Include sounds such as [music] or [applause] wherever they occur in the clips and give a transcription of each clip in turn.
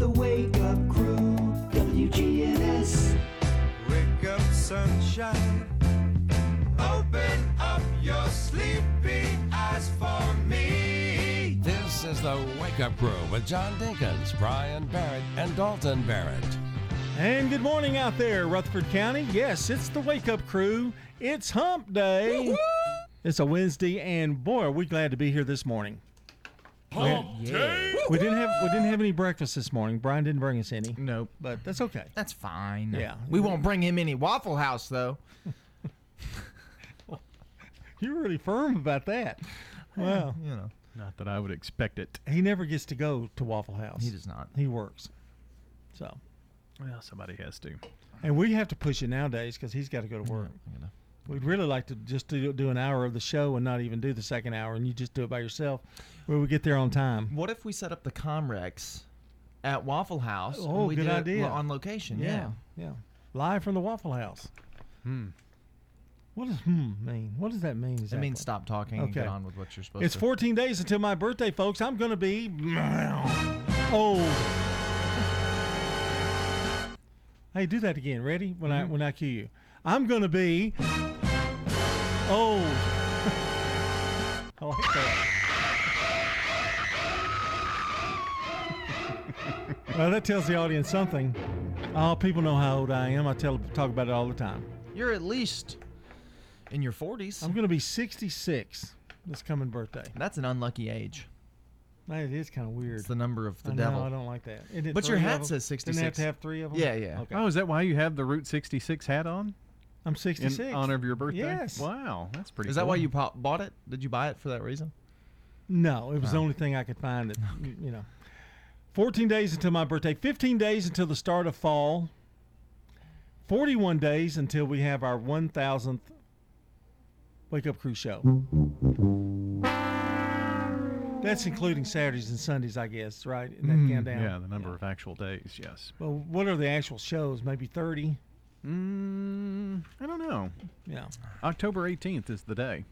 The Wake Up Crew, WGNS. Wake up, sunshine. Open up your sleepy eyes for me. This is the Wake Up Crew with John Dinkins, Brian Barrett, and Dalton Barrett. And good morning out there, Rutherford County. Yes, it's the Wake Up Crew. It's Hump Day. It's a Wednesday, and boy, are we glad to be here this morning. Hump Day. We didn't have we didn't have any breakfast this morning. Brian didn't bring us any, Nope. but that's okay. That's fine. Yeah. We won't bring him any Waffle House though. [laughs] You're really firm about that. Well, You know. Not that I would expect it. he never gets to go to Waffle House. He does not. He works. So, Well, somebody has to. and we have to push it nowadays because he's got to go to work. You know. We'd really like to just do, do an hour of the show and not even do the second hour, and you just do it by yourself, where we get there on time. What if we set up the Comrex at Waffle House? and Oh, we good did idea. on location. Yeah. Yeah, yeah. Live from the Waffle House. Hmm. What does hmm mean? What does that mean? It means stop talking and get on with what you're supposed to do. It's 14 days until my birthday, folks. I'm going to be [laughs] old. Hey, do that again. Ready? When I when I cue you, I'm going to be old. Oh. [laughs] I like that. [laughs] well, that tells the audience something. Oh, people know how old I am. I tell talk about it all the time. You're at least in your 40s. I'm going to be 66 this coming birthday. That's an unlucky age. It is kind of weird. It's the number of the I devil. know, I don't like that. Isn't it But your hat of 'em? says Didn't have 66. to have three of them? Yeah, yeah. Okay. Oh, is that why you have the Route 66 hat on? I'm 66. In 66. honor of your birthday? Yes. Wow, that's pretty Is that cool. why you po- bought it? Did you buy it for that reason? No, it was the Oh. only thing I could find that, [laughs] y- you know. 14 days until my birthday, 15 days until the start of fall, 41 days until we have our 1000th Wake Up Crew show. That's including Saturdays and Sundays, I guess, right? In that Mm, countdown. Yeah, the number of actual days, yes. Well, what are the actual shows? Maybe 30? Mm, I don't know. Yeah. October 18th is the day.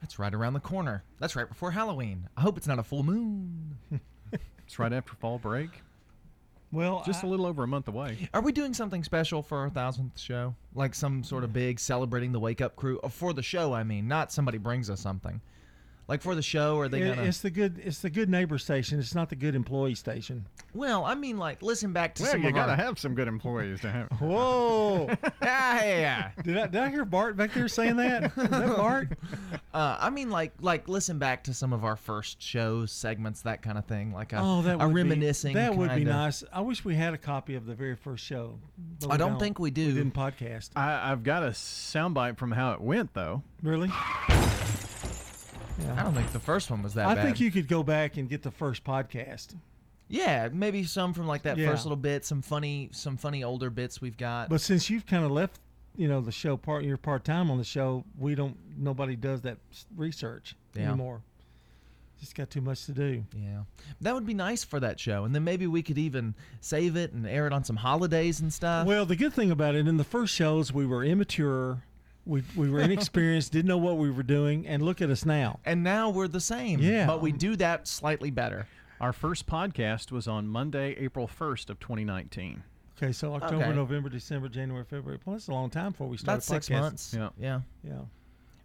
That's right around the corner. That's right before Halloween. I hope it's not a full moon. [laughs] It's right after fall break. Well, Just I- a little over a month away. Are we doing something special for our thousandth show? Like some sort of big celebrating the Wake Up Crew? Uh, For the show, I mean, not somebody brings us something. Like for the show, are they It- gonna? It's the good. It's the good neighbor station. It's not the good employee station. Well, I mean, like listen back to Well, some you of gotta our. have some good employees to have. [laughs] Whoa! [laughs] yeah, yeah, yeah. did I did I hear Bart back there saying that? Is that [laughs] Bart? Uh, I mean, like, like listen back to some of our first shows, segments, that kind of thing. Like a, Oh, that a would reminiscing. Be, that would be kinda- nice. I wish we had a copy of the very first show. but I we don't think we do. didn't podcast. I, I've got a soundbite from how it went, though. Really? I don't think the first one was that I bad. think you could go back and get the first podcast. Yeah, maybe some from like that Yeah. first little bit, some funny, some funny older bits we've got. But since you've kind of left, you know, the show part, you're part time on the show. We don't. Nobody does that s- research Yeah. anymore. Just got too much to do. Yeah, that would be nice for that show, and then maybe we could even save it and air it on some holidays and stuff. Well, the good thing about it, in the first shows, we were immature. We, we were inexperienced, didn't know what we were doing, and look at us now. and now we're the same. Yeah. but we do that slightly better. Our first podcast was on Monday, April 1st of 2019. Okay, so October, Okay. November, December, January, February. Well, that's a long time before we started. About six podcasting. months. Yeah. yeah. Yeah,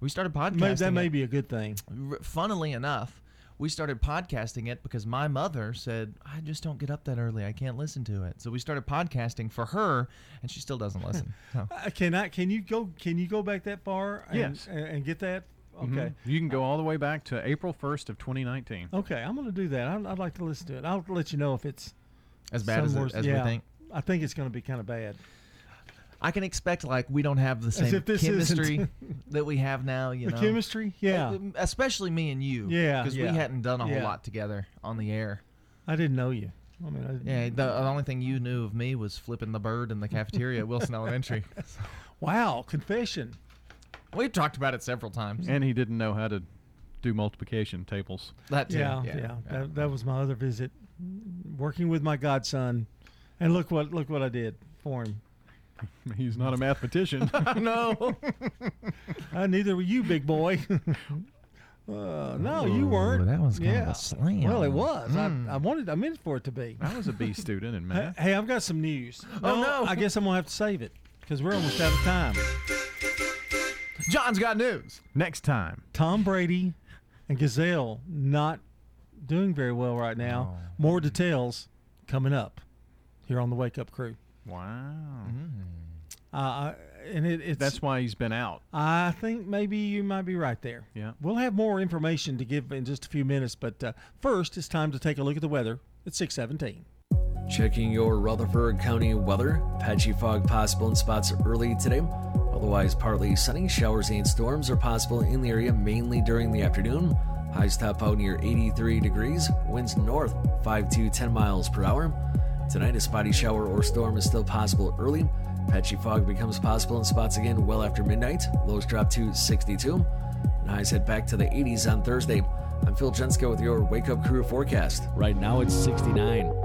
We started podcasting. Maybe that may be a good thing. funnily enough, we started podcasting it because my mother said, I just don't get up that early. I can't listen to it. So we started podcasting for her, and she still doesn't listen. [laughs] So, Uh, can I? Can you go? Can you go back that far? And, Yes. And, and get that? Okay. Mhm. You can go all the way back to April 1st of 2019. Okay, I'm going to do that. I'd, I'd like to listen to it. I'll let you know if it's as bad as, somewhere- it, as yeah, we think. I think it's going to be kind of bad. I can expect like we don't have the same if this isn't- chemistry [laughs] that we have now. You the know, chemistry? Yeah. Uh, especially me and you. Yeah, because yeah, we hadn't done a whole yeah. lot together on the air. I didn't know you. I mean, I didn't- Yeah, the, the only thing you knew of me was flipping the bird in the cafeteria at Wilson [laughs] Elementary. Wow, confession. We've talked about it several times. And he didn't know how to do multiplication tables. That too. Yeah, yeah. That, that was my other visit, working with my godson, and look what look what I did for him. [laughs] He's not a mathematician. [laughs] no. [laughs] Uh, neither were you, big boy. Uh, no, you weren't. That was kind of a slam. Well, it was. Hmm. I, I wanted. I meant for it to be. I was a B student in math. hey, I've got some news. Oh, no. I guess I'm gonna have to save it because we're almost out of time. John's got news. Next time. Tom Brady and Gisele not doing very well right now. More details coming up here on the Wake Up Crew. Wow. Uh, and it, it's That's why he's been out. I think maybe you might be right there. Yeah. We'll have more information to give in just a few minutes, but uh, first it's time to take a look at the weather at 617. Checking your Rutherford County weather. Patchy fog possible in spots early today. Otherwise, partly sunny. Showers and storms are possible in the area mainly during the afternoon. Highs top out near 83 degrees. Winds north 5 to 10 miles per hour. Tonight, a spotty shower or storm is still possible early. Patchy fog becomes possible in spots again well after midnight. Lows drop to 62. And highs head back to the 80s on Thursday. I'm Phil Jenska with your Wake Up Crew forecast. Right now, it's 69.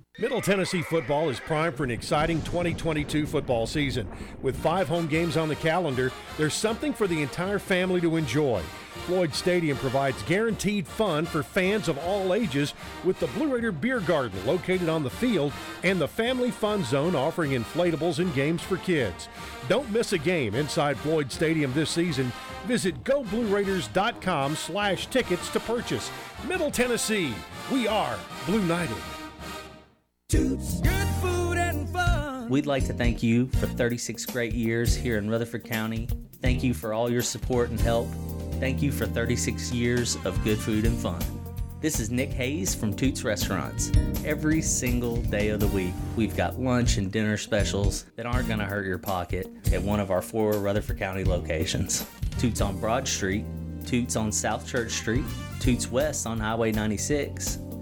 Middle Tennessee football is primed for an exciting 2022 football season. With five home games on the calendar, there's something for the entire family to enjoy. Floyd Stadium provides guaranteed fun for fans of all ages with the Blue Raider Beer Garden located on the field and the Family Fun Zone offering inflatables and games for kids. Don't miss a game inside Floyd Stadium this season. Visit goblueraiders.com slash tickets to purchase. Middle Tennessee, we are Blue Knighted. Good food and fun. We'd like to thank you for 36 great years here in Rutherford County. Thank you for all your support and help. Thank you for 36 years of good food and fun. This is Nick Hayes from Toots Restaurants. Every single day of the week, we've got lunch and dinner specials that aren't going to hurt your pocket at one of our four Rutherford County locations Toots on Broad Street, Toots on South Church Street, Toots West on Highway 96,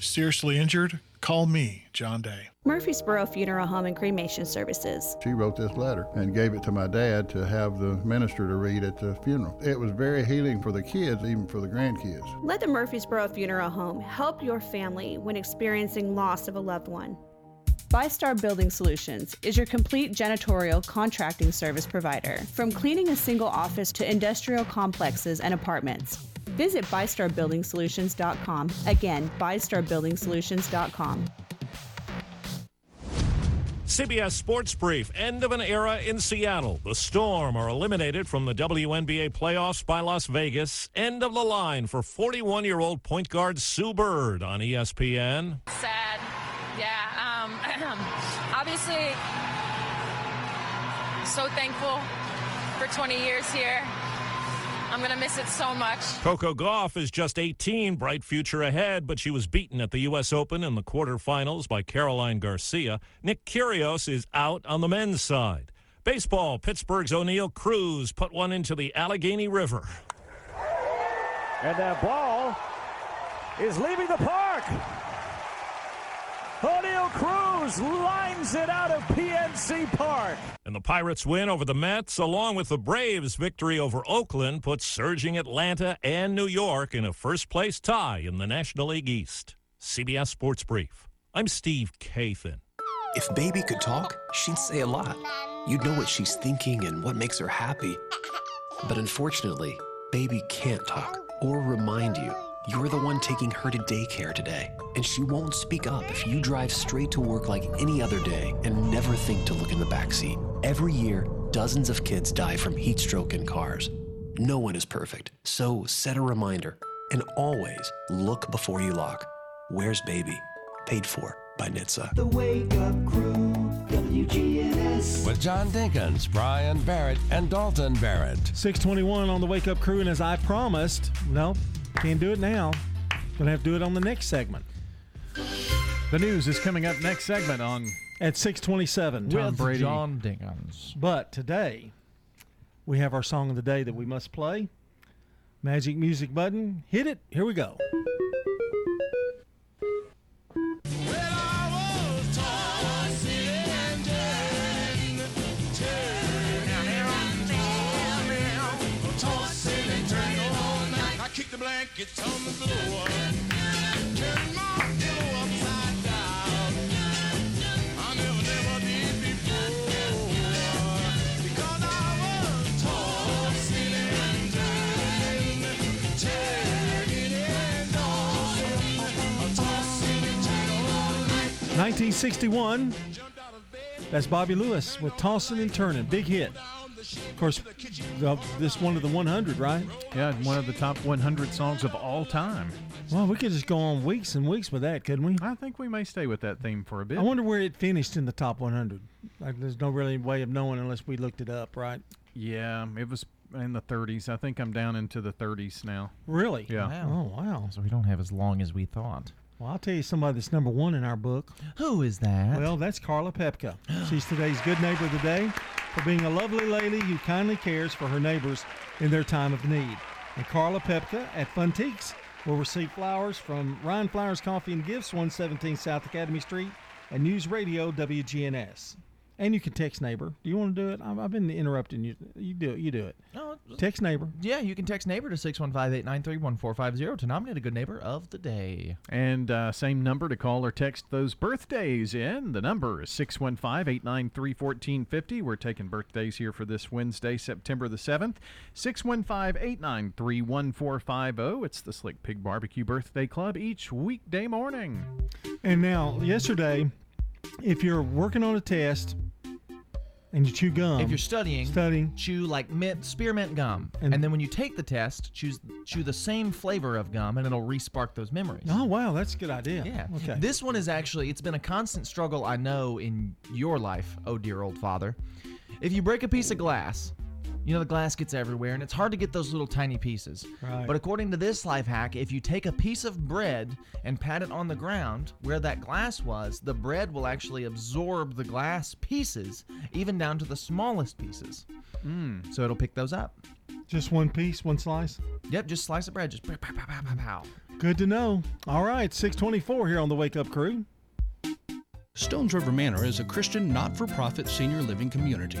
Seriously injured? Call me, John Day. Murfreesboro Funeral Home and Cremation Services. She wrote this letter and gave it to my dad to have the minister to read at the funeral. It was very healing for the kids, even for the grandkids. Let the Murfreesboro Funeral Home help your family when experiencing loss of a loved one. ByStar Building Solutions is your complete janitorial contracting service provider, from cleaning a single office to industrial complexes and apartments. Visit ByStarBuildingSolutions.com. Again, ByStarBuildingSolutions.com. CBS Sports Brief. End of an era in Seattle. The Storm are eliminated from the WNBA playoffs by Las Vegas. End of the line for 41 year old point guard Sue Bird on ESPN. Sad. Yeah. Um, [clears throat] obviously, so thankful for 20 years here. I'm going to miss it so much. Coco Gauff is just 18, bright future ahead, but she was beaten at the U.S. Open in the quarterfinals by Caroline Garcia. Nick Kyrgios is out on the men's side. Baseball, Pittsburgh's Oneil Cruz put one into the Allegheny River. And that ball is leaving the park. Oneil Cruz lines it out of PNC Park. And the Pirates win over the Mets, along with the Braves' victory over Oakland, puts surging Atlanta and New York in a first place tie in the National League East. CBS Sports Brief. I'm Steve Kathan. If baby could talk, she'd say a lot. You'd know what she's thinking and what makes her happy. But unfortunately, baby can't talk or remind you you're the one taking her to daycare today, and she won't speak up if you drive straight to work like any other day and never think to look in the backseat. Every year, dozens of kids die from heat stroke in cars. No one is perfect, so set a reminder. And always look before you lock. Where's baby? Paid for by NHTSA. The Wake Up Crew, WGNS. With John Dinkins, Brian Barrett, and Dalton Barrett. 621 on the Wake Up Crew, and as I promised, no, can't do it now. Gonna have to do it on the next segment. The news is coming up next segment on At 627. Tom Brady. John Dinkins. But today, we have our song of the day that we must play. Magic music button. Hit it. Here we go. 1961. That's Bobby Lewis with Tossing and Turning. Big hit. Of course, the, this one of the 100, right? Yeah, one of the top 100 songs of all time. Well, we could just go on weeks and weeks with that, couldn't we? I think we may stay with that theme for a bit. I wonder where it finished in the top 100. Like, there's no really way of knowing unless we looked it up, right? Yeah, it was in the 30s. I think I'm down into the 30s now. Really? Yeah. Oh, wow. So we don't have as long as we thought. Well, I'll tell you somebody that's number one in our book. Who is that? Well, that's Carla Pepka. She's today's good neighbor of the day for being a lovely lady who kindly cares for her neighbors in their time of need. And Carla Pepka at Funtiques will receive flowers from Ryan Flowers Coffee and Gifts, 117 South Academy Street, and News Radio WGNS. And you can text neighbor. Do you want to do it? I've, I've been interrupting you. You do it. You do it. No, Text neighbor. Yeah, you can text neighbor to 615-893-1450 to nominate a good neighbor of the day. And uh, same number to call or text those birthdays in. The number is 615 893 1450. We're taking birthdays here for this Wednesday, September the 7th. 615 893 1450. It's the Slick Pig Barbecue Birthday Club each weekday morning. And now, yesterday, if you're working on a test and you chew gum, if you're studying, studying, chew like mint, spearmint gum, And- and, then when you take the test, choose chew the same flavor of gum, and it'll respark those memories. Oh wow, that's a good idea. Yeah. Okay. This one is actually it's been a constant struggle I know in your life, oh dear old father. If you break a piece of glass, you know the glass gets everywhere and it's hard to get those little tiny pieces. Right. But according to this life hack, if you take a piece of bread and pat it on the ground where that glass was, the bread will actually absorb the glass pieces even down to the smallest pieces. Mm. So it'll pick those up. Just one piece, one slice. Yep, just slice of bread, just pow, pow, pow, pow, pow, pow. Good to know. All right, 624 here on the Wake Up Crew. Stones River Manor is a Christian not for profit senior living community.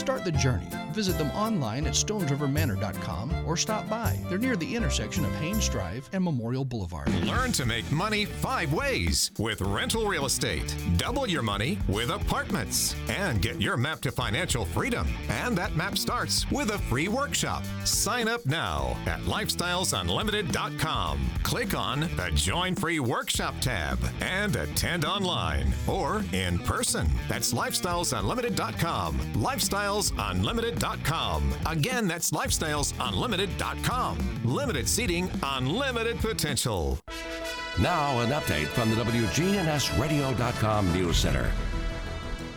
Start the journey. Visit them online at stonesrivermanor.com or stop by. They're near the intersection of Haynes Drive and Memorial Boulevard. Learn to make money five ways with rental real estate. Double your money with apartments and get your map to financial freedom. And that map starts with a free workshop. Sign up now at lifestylesunlimited.com. Click on the Join Free Workshop tab and attend online or in person. That's lifestylesunlimited.com. Lifestylesunlimited.com. Again, that's lifestylesunlimited.com. Limited seating, unlimited potential. Now, an update from the WGNSradio.com News Center.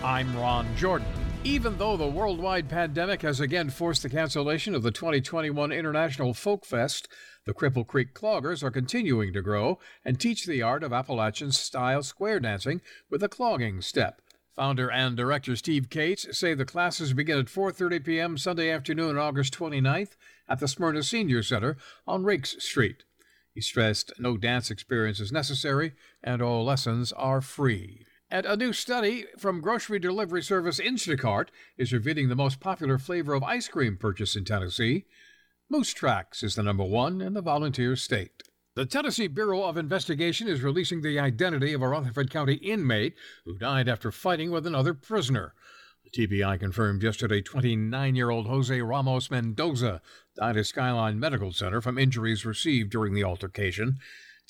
I'm Ron Jordan. Even though the worldwide pandemic has again forced the cancellation of the 2021 International Folk Fest, the Cripple Creek Cloggers are continuing to grow and teach the art of Appalachian style square dancing with a clogging step. Founder and director Steve Cates say the classes begin at 4:30 p.m. Sunday afternoon, August 29th at the Smyrna Senior Center on Rakes Street. He stressed no dance experience is necessary and all lessons are free. And a new study from grocery delivery service Instacart is revealing the most popular flavor of ice cream purchase in Tennessee. Moose Tracks is the number one in the volunteer state. The Tennessee Bureau of Investigation is releasing the identity of a Rutherford County inmate who died after fighting with another prisoner. The TBI confirmed yesterday 29 year old Jose Ramos Mendoza died at Skyline Medical Center from injuries received during the altercation.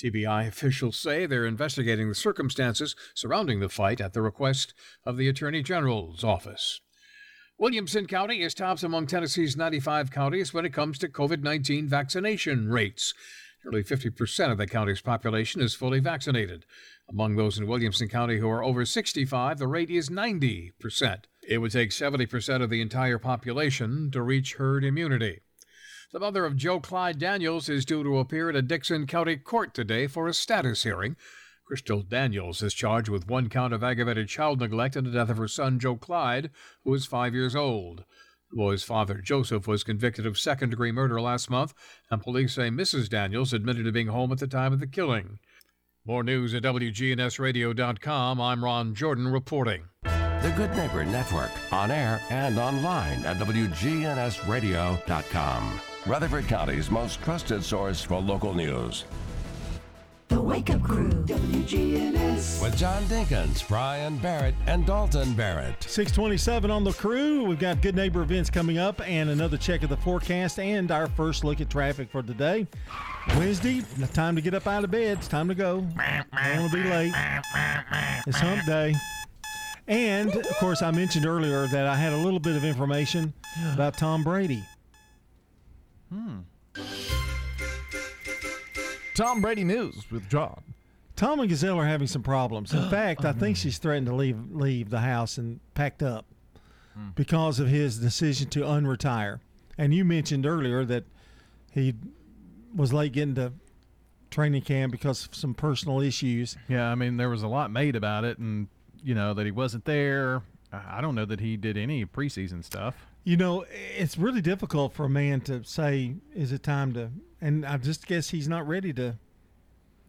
TBI officials say they're investigating the circumstances surrounding the fight at the request of the Attorney General's office. Williamson County is tops among Tennessee's 95 counties when it comes to COVID 19 vaccination rates. Nearly 50% of the county's population is fully vaccinated. Among those in Williamson County who are over 65, the rate is 90%. It would take 70% of the entire population to reach herd immunity. The mother of Joe Clyde Daniels is due to appear at a Dickson County court today for a status hearing. Crystal Daniels is charged with one count of aggravated child neglect in the death of her son, Joe Clyde, who is five years old. Boy's father, Joseph, was convicted of second degree murder last month, and police say Mrs. Daniels admitted to being home at the time of the killing. More news at WGNSradio.com. I'm Ron Jordan reporting. The Good Neighbor Network, on air and online at WGNSradio.com. Rutherford County's most trusted source for local news. The Wake Up Crew, WGNS. With John Dinkins, Brian Barrett, and Dalton Barrett. 627 on the crew. We've got good neighbor events coming up and another check of the forecast and our first look at traffic for today. Wednesday, time to get up out of bed. It's time to go. Don't want to be late. It's hump day. And, of course, I mentioned earlier that I had a little bit of information about Tom Brady. Hmm. Tom Brady News with John. Tom and Gisele are having some problems. In [gasps] fact, I think she's threatened to leave leave the house and packed up hmm. because of his decision to unretire. And you mentioned earlier that he was late getting to training camp because of some personal issues. Yeah, I mean, there was a lot made about it, and you know that he wasn't there. I I don't know that he did any preseason stuff. You know, it's really difficult for a man to say, "Is it time to?" And I just guess he's not ready to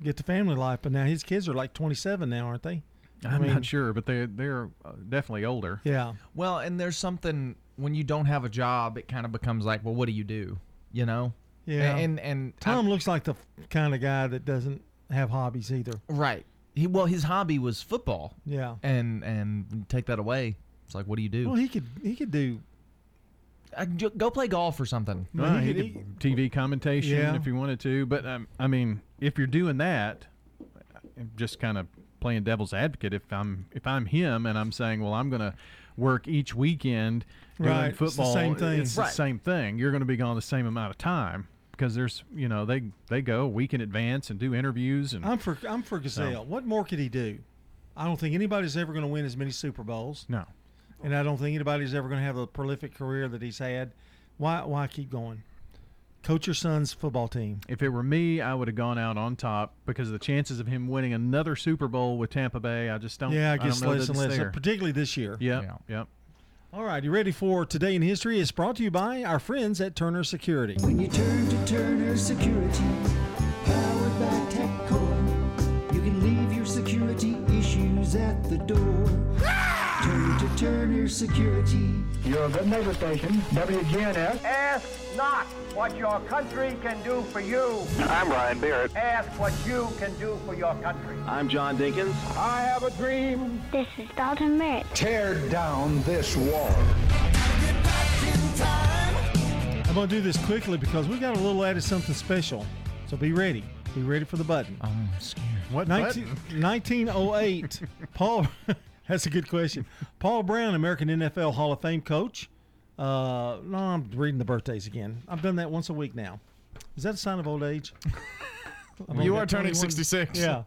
get to family life. But now his kids are like 27 now, aren't they? I I'm mean- not sure, but they they're uh, definitely older. Yeah. Well, and there's something when you don't have a job, it kind of becomes like, well, what do you do? You know? Yeah. And and Tom looks like the f- kind of guy that doesn't have hobbies either. right. He well, his hobby was football. Yeah. And and take that away, it's like, what do you do? Well, he could he could do. I, go play golf or something. Well, he could TV commentation Yeah. if you wanted to, but um, I mean, if you're doing that, I'm just kind of playing devil's advocate. If I'm if I'm him and I'm saying, well, I'm going to work each weekend doing Right, it's the football. same thing. It's the same thing. You're going to be gone the same amount of time because there's you know they they go a week in advance and do interviews and I'm for I'm for Gisele. So- What more could he do? I don't think anybody's ever going to win as many Super Bowls. No. And I don't think anybody's ever going to have the prolific career that he's had. Why why keep going? Coach your son's football team. If it were me, I would have gone out on top because the chances of him winning another Super Bowl with Tampa Bay, I just don't. yeah, I guess know less and less, there. particularly this year. Yep, yep. All right, you ready for Today in History? It's brought to you by our friends at Turner Security. When you turn to Turner Security, powered by TechCore, you can leave your security issues at the door. Turn to Turner Security. You're a good neighbor station, WGNS. Ask not what your country can do for you. I'm Ryan Barrett. Ask what you can do for your country. I'm John Dinkins. I have a dream. This is Dalton Merritt. Tear down this wall. I'm going to do this quickly because we got a little added something special. So be ready. Be ready for the button. Oh, I'm scared. What 19, 1908. [laughs] Paul, [laughs] that's a good question. Paul Brown, American NFL Hall of Fame coach. Uh, no, I'm reading the birthdays again. I've done that once a week now. Is that a sign of old age? [laughs] You are turning 21 66. Yeah.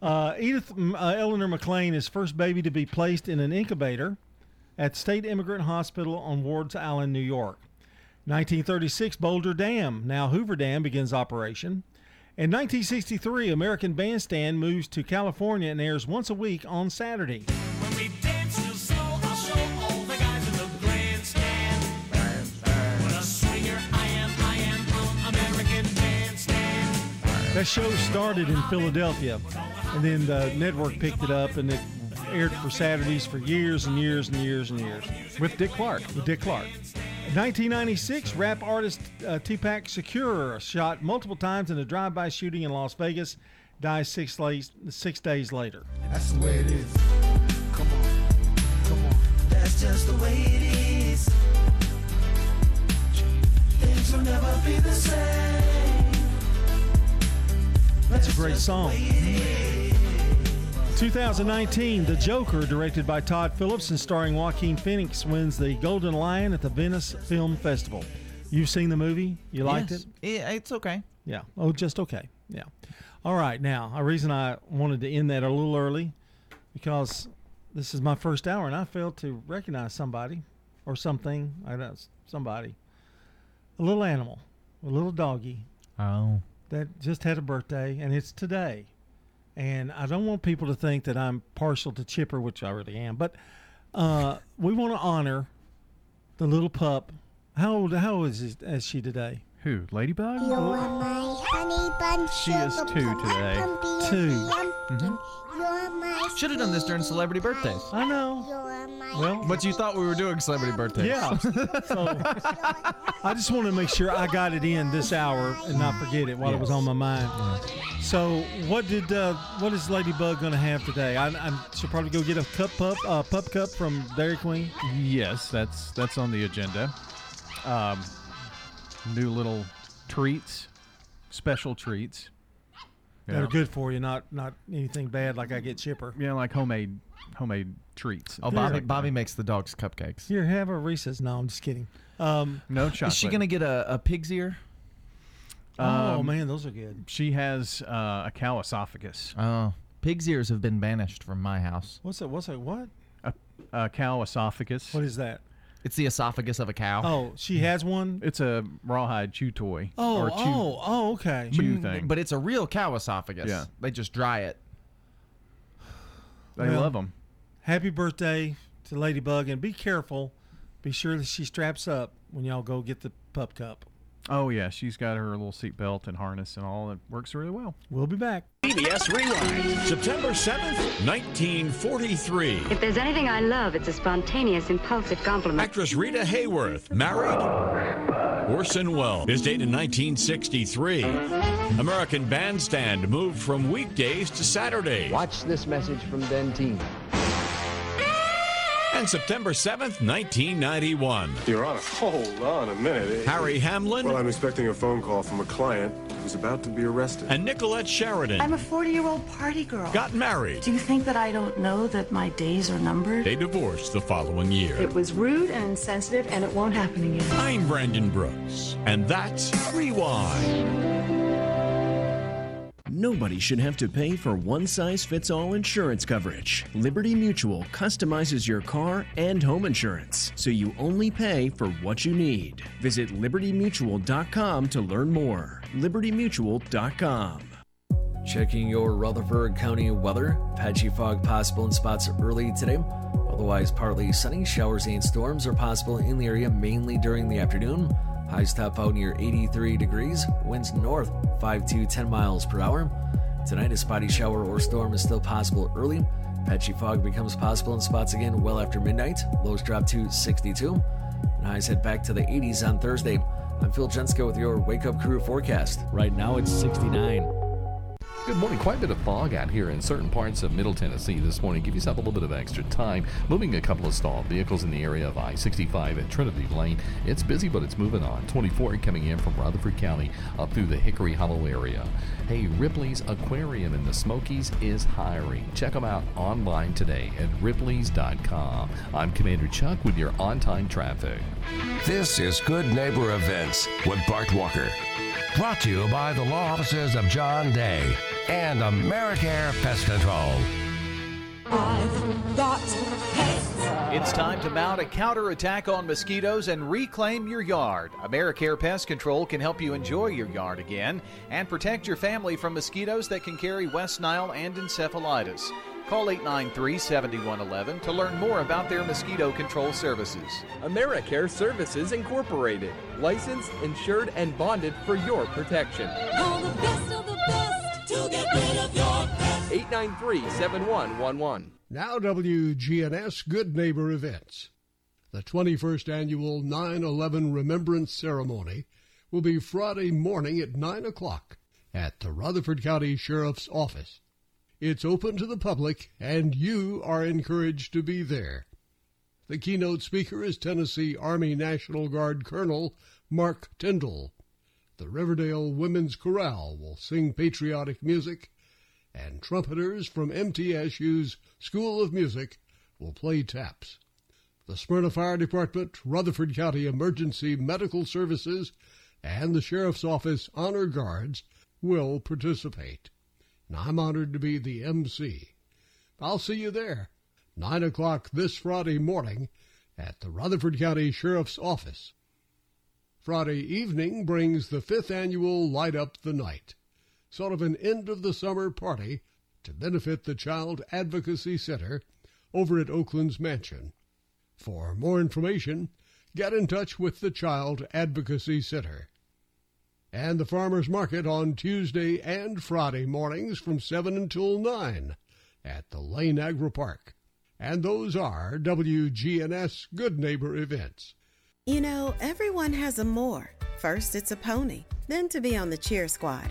Uh, Edith uh, Eleanor McLean is first baby to be placed in an incubator at State Immigrant Hospital on Wards Island, New York. 1936, Boulder Dam, now Hoover Dam, begins operation. In 1963, American Bandstand moves to California and airs once a week on Saturday. When we dance real slow, I'll show all the guys in the grandstand. What a swinger I am, I am on American Bandstand. That show started in Philadelphia, and then the network picked it up, and it aired for Saturdays for years and years and years and years. With Dick Clark. With Dick Clark. 1996, rap artist uh, Tupac Shakur, shot multiple times in a drive-by shooting in Las Vegas, dies six, days six days later. That's the way it is. Come on, come on. That's That's just the way it is. Things will never be the same. That's a great song. 2019, The Joker, directed by Todd Phillips and starring Joaquin Phoenix, wins the Golden Lion at the Venice Film Festival. You've seen the movie? You liked Yes. it? Yeah, it's okay. Yeah. Oh, just okay. Yeah. All right. Now, a reason I wanted to end that a little early because this is my first hour and I failed to recognize somebody or something. I don't know, somebody. A little animal, a little doggy Oh. that just had a birthday and it's today. And I don't want people to think that I'm partial to Chipper, which I really am, but uh, we want to honor the little pup. How old? How old is, is she today? Who? Ladybug? You're my honey bun. She is two today. pumpkin, Two. pumpkin. You're my Should have done this during celebrity birthdays. I know. Well, But you thought we were doing celebrity birthdays. Yeah. [laughs] so I just want to make sure I got it in this hour and not forget it while it was on my mind. So what did uh, what is Ladybug going to have today? I, I should probably go get a cup pup uh, pup cup from Dairy Queen. Yes, that's that's on the agenda. Um, new little treats, special treats. That are good for you, not not anything bad like I get Chipper. Yeah, like homemade homemade treats. Oh, Bobby, Bobby makes the dogs cupcakes. Here, have a Reese's. No, I'm just kidding. Um, No chocolate. Is she gonna get a, a pig's ear? oh Um, man, those are good. She has uh, a cow esophagus. Oh, pig's ears have been banished from my house. What's that? What's that? What? A, a cow esophagus. What is that? It's the esophagus of a cow. Oh, she mm. has one. It's a rawhide chew toy. Oh, or chew, oh, oh, okay. chew but, thing. but it's a real cow esophagus. Yeah. They just dry it. they Well, love them. Happy birthday to Ladybug, and be careful. Be sure that she straps up when y'all go get the pup cup. Oh yeah, she's got her little seat belt and harness and all. It works really well. We'll be back. PBS Rewind, September 7th, 1943. If there's anything I love, it's a spontaneous, impulsive compliment. Actress Rita Hayworth, married. Orson Welles is dated in 1963. American Bandstand moved from weekdays to Saturday. Watch this message from Dentyne. And September 7th, 1991. Your Honor, hold on a minute. Harry Hamlin. Well, I'm expecting a phone call from a client who's about to be arrested. And Nicolette Sheridan I'm a 40 year old party girl. got married. Do you think that I don't know that my days are numbered? They divorced the following year. It was rude and insensitive, and it won't happen again. I'm Brandon Brooks, and that's Rewind. Nobody should have to pay for one size fits all insurance coverage. Liberty Mutual customizes your car and home insurance, so you only pay for what you need. Visit libertymutual.com to learn more. libertymutual.com. Checking your Rutherford County weather. Patchy fog possible in spots early today. Otherwise, partly sunny. Showers and storms are possible in the area mainly during the afternoon. Highs top out near 83 degrees. Winds north 5 to 10 miles per hour. Tonight, a spotty shower or storm is still possible early. Patchy fog becomes possible in spots again well after midnight. Lows drop to 62. And highs head back to the 80s on Thursday. I'm Phil Jensko with your Wake Up Crew forecast. Right now, it's 69. Good morning. Quite a bit of fog out here in certain parts of Middle Tennessee this morning. Give yourself a little bit of extra time. Moving a couple of stalled vehicles in the area of I 65 at Trinity Lane. It's busy, but it's moving on. 24 coming in from Rutherford County up through the Hickory Hollow area. Hey, Ripley's Aquarium in the Smokies is hiring. Check them out online today at ripleys.com. I'm Commander Chuck with your on time traffic. This is Good Neighbor Events with Bart Walker. Brought to you by the law offices of John Day and Americare Pest Control. I've got pests. It's time to mount a counterattack on mosquitoes and reclaim your yard. AmeriCare Pest Control can help you enjoy your yard again and protect your family from mosquitoes that can carry West Nile and encephalitis. Call 893 7111 to learn more about their mosquito control services. AmeriCare Services Incorporated, licensed, insured, and bonded for your protection. Call the best of the best to 893 7111. Now, WGNS Good Neighbor Events. The 21st annual 9 11 Remembrance Ceremony will be Friday morning at 9 o'clock at the Rutherford County Sheriff's Office. It's open to the public, and you are encouraged to be there. The keynote speaker is Tennessee Army National Guard Colonel Mark Tyndall. The Riverdale Women's Chorale will sing patriotic music, and trumpeters from MTSU's School of Music will play taps. The Smyrna Fire Department, Rutherford County Emergency Medical Services, and the Sheriff's Office Honor Guards will participate. And I'm honored to be the MC. I'll see you there, 9 o'clock this Friday morning at the Rutherford County Sheriff's Office. Friday evening brings the fifth annual Light Up the Night, sort of an end of the summer party to benefit the Child Advocacy Center over at Oaklands Mansion. For more information, get in touch with the Child Advocacy Center. And the Farmers Market on Tuesday and Friday mornings from 7 until 9 at the Lane Agri Park. And those are WGNS Good Neighbor events. You know, everyone has a more. First, it's a pony, then to be on the cheer squad.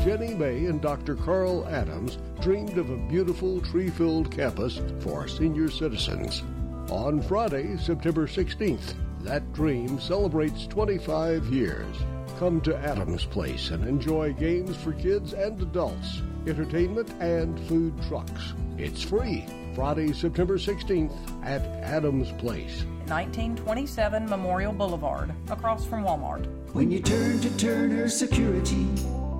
Jenny May and Dr. Carl Adams dreamed of a beautiful tree filled campus for senior citizens. On Friday, September 16th, that dream celebrates 25 years. Come to Adams Place and enjoy games for kids and adults, entertainment, and food trucks. It's free. Friday, September 16th at Adams Place. 1927 Memorial Boulevard, across from Walmart. When you turn to Turner Security,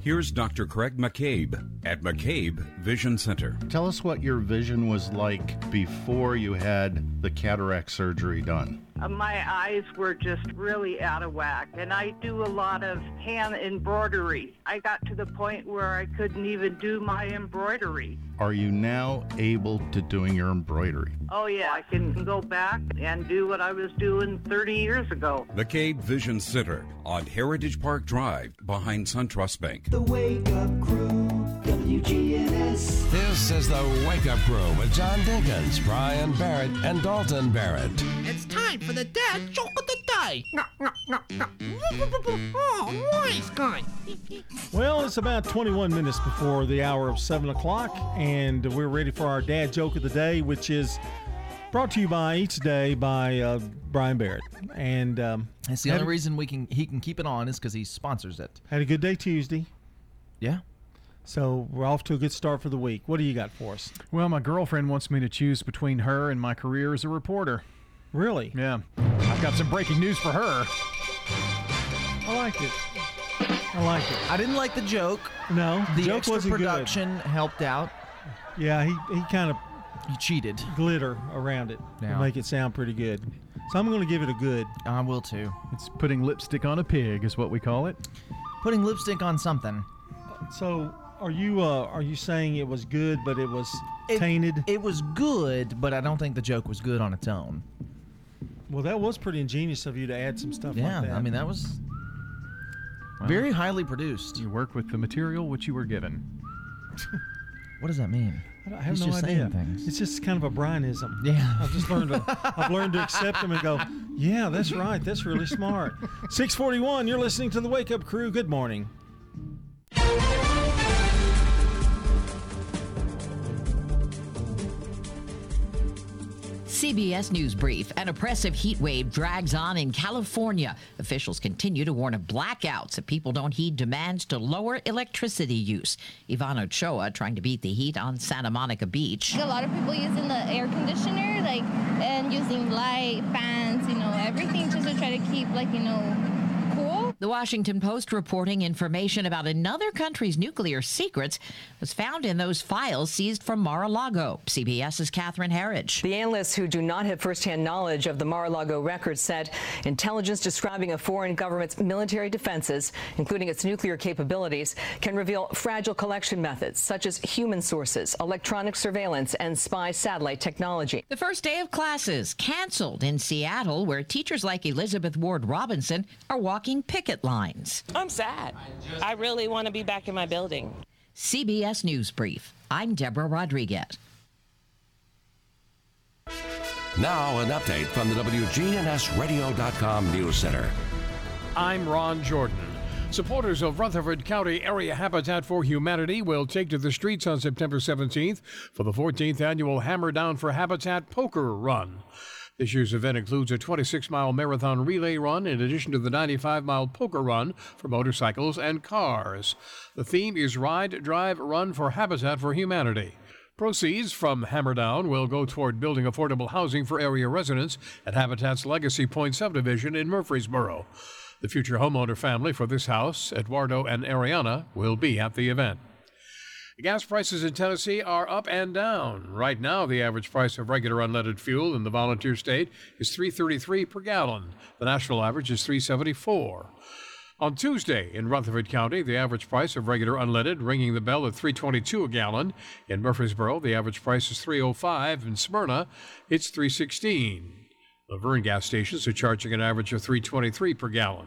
Here's Dr. Craig McCabe at McCabe Vision Center. Tell us what your vision was like before you had the cataract surgery done. Uh, my eyes were just really out of whack, and I do a lot of hand embroidery. I got to the point where I couldn't even do my embroidery. Are you now able to doing your embroidery? Oh, yeah, I can go back and do what I was doing 30 years ago. McCabe Vision Center on Heritage Park Drive behind SunTrust Bank. The Wake Up Crew, WGNS. This is the Wake Up Crew with John Dinkins, Brian Barrett, and Dalton Barrett. It's time for the dad joke of the day. Oh, nice guy. Well, it's about 21 minutes before the hour of 7 o'clock, and we're ready for our dad joke of the day, which is brought to you by each day by uh, Brian Barrett. And um, It's the only reason we can he can keep it on is because he sponsors it. Had a good day Tuesday. Yeah. So we're off to a good start for the week. What do you got for us? Well, my girlfriend wants me to choose between her and my career as a reporter. Really? Yeah. I've got some breaking news for her. I like it. I like it. I didn't like the joke. No, The joke extra wasn't good. production helped out. Yeah, he, he kind of he cheated glitter around it Yeah. to make it sound pretty good. So I'm going to give it a good. I will too. It's putting lipstick on a pig, is what we call it. Putting lipstick on something. So are you uh, are you saying it was good, but it was It- tainted? It was good, but I don't think the joke was good on its own. well, that was pretty ingenious of you to add some stuff Yeah, like that. I mean that was very highly produced. You work with the material which you were given. What does that mean? I don't- I have He's no just idea. saying things. It's just kind of a Brianism. Yeah. [laughs] I've just learned to I've learned to accept them and go, yeah, that's right. That's really smart. [laughs] 641, you're listening to the Wake Up Crew. Good morning. CBS News Brief. An oppressive heat wave drags on in California. Officials continue to warn of blackouts if people don't heed demands to lower electricity use. Ivana Ochoa trying to beat the heat on Santa Monica Beach. A lot of people using the air conditioner, like, and using light, fans, you know, everything just to try to keep, like, you know. The Washington Post reporting information about another country's nuclear secrets was found in those files seized from Mar-a-Lago. CBS's Catherine Herridge. The analysts who do not have firsthand knowledge of the Mar-a-Lago records said intelligence describing a foreign government's military defenses, including its nuclear capabilities, can reveal fragile collection methods such as human sources, electronic surveillance, and spy satellite technology. The first day of classes canceled in Seattle, where teachers like Elizabeth Ward Robinson are walking picket lines. I'm sad. I really want to be back in my building. CBS News Brief. I'm Deborah Rodriguez. Now, an update from the WGNSradio.com News Center. I'm Ron Jordan. Supporters of Rutherford County Area Habitat for Humanity will take to the streets on September 17th for the 14th annual Hammer Down for Habitat Poker Run. This year's event includes a 26 mile marathon relay run in addition to the 95 mile poker run for motorcycles and cars. The theme is Ride, Drive, Run for Habitat for Humanity. Proceeds from Hammerdown will go toward building affordable housing for area residents at Habitat's Legacy Point subdivision in Murfreesboro. The future homeowner family for this house, Eduardo and Ariana, will be at the event. Gas prices in Tennessee are up and down. Right now, the average price of regular unleaded fuel in the volunteer state is 3.33 per gallon. The national average is 3.74. On Tuesday in Rutherford County, the average price of regular unleaded ringing the bell at 3.22 a gallon. In Murfreesboro, the average price is 3.05. In Smyrna, it's 3.16. The La Vergne gas stations are charging an average of 3.23 per gallon.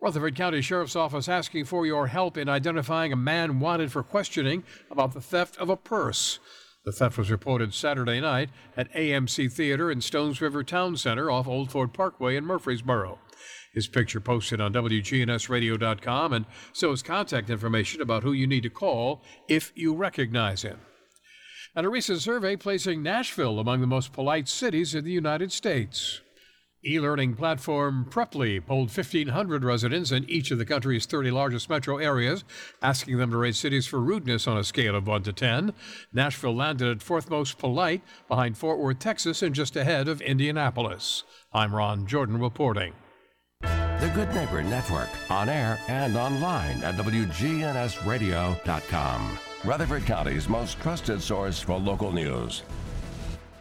Rutherford County Sheriff's Office asking for your help in identifying a man wanted for questioning about the theft of a purse. The theft was reported Saturday night at AMC Theater in Stones River Town Center off Old Fort Parkway in Murfreesboro. His picture posted on WGNSradio.com, and so is contact information about who you need to call if you recognize him. And a recent survey placing Nashville among the most polite cities in the United States. E learning platform Preply polled 1,500 residents in each of the country's 30 largest metro areas, asking them to rate cities for rudeness on a scale of 1 to 10. Nashville landed at fourth most polite, behind Fort Worth, Texas, and just ahead of Indianapolis. I'm Ron Jordan reporting. The Good Neighbor Network, on air and online at WGNSradio.com. Rutherford County's most trusted source for local news.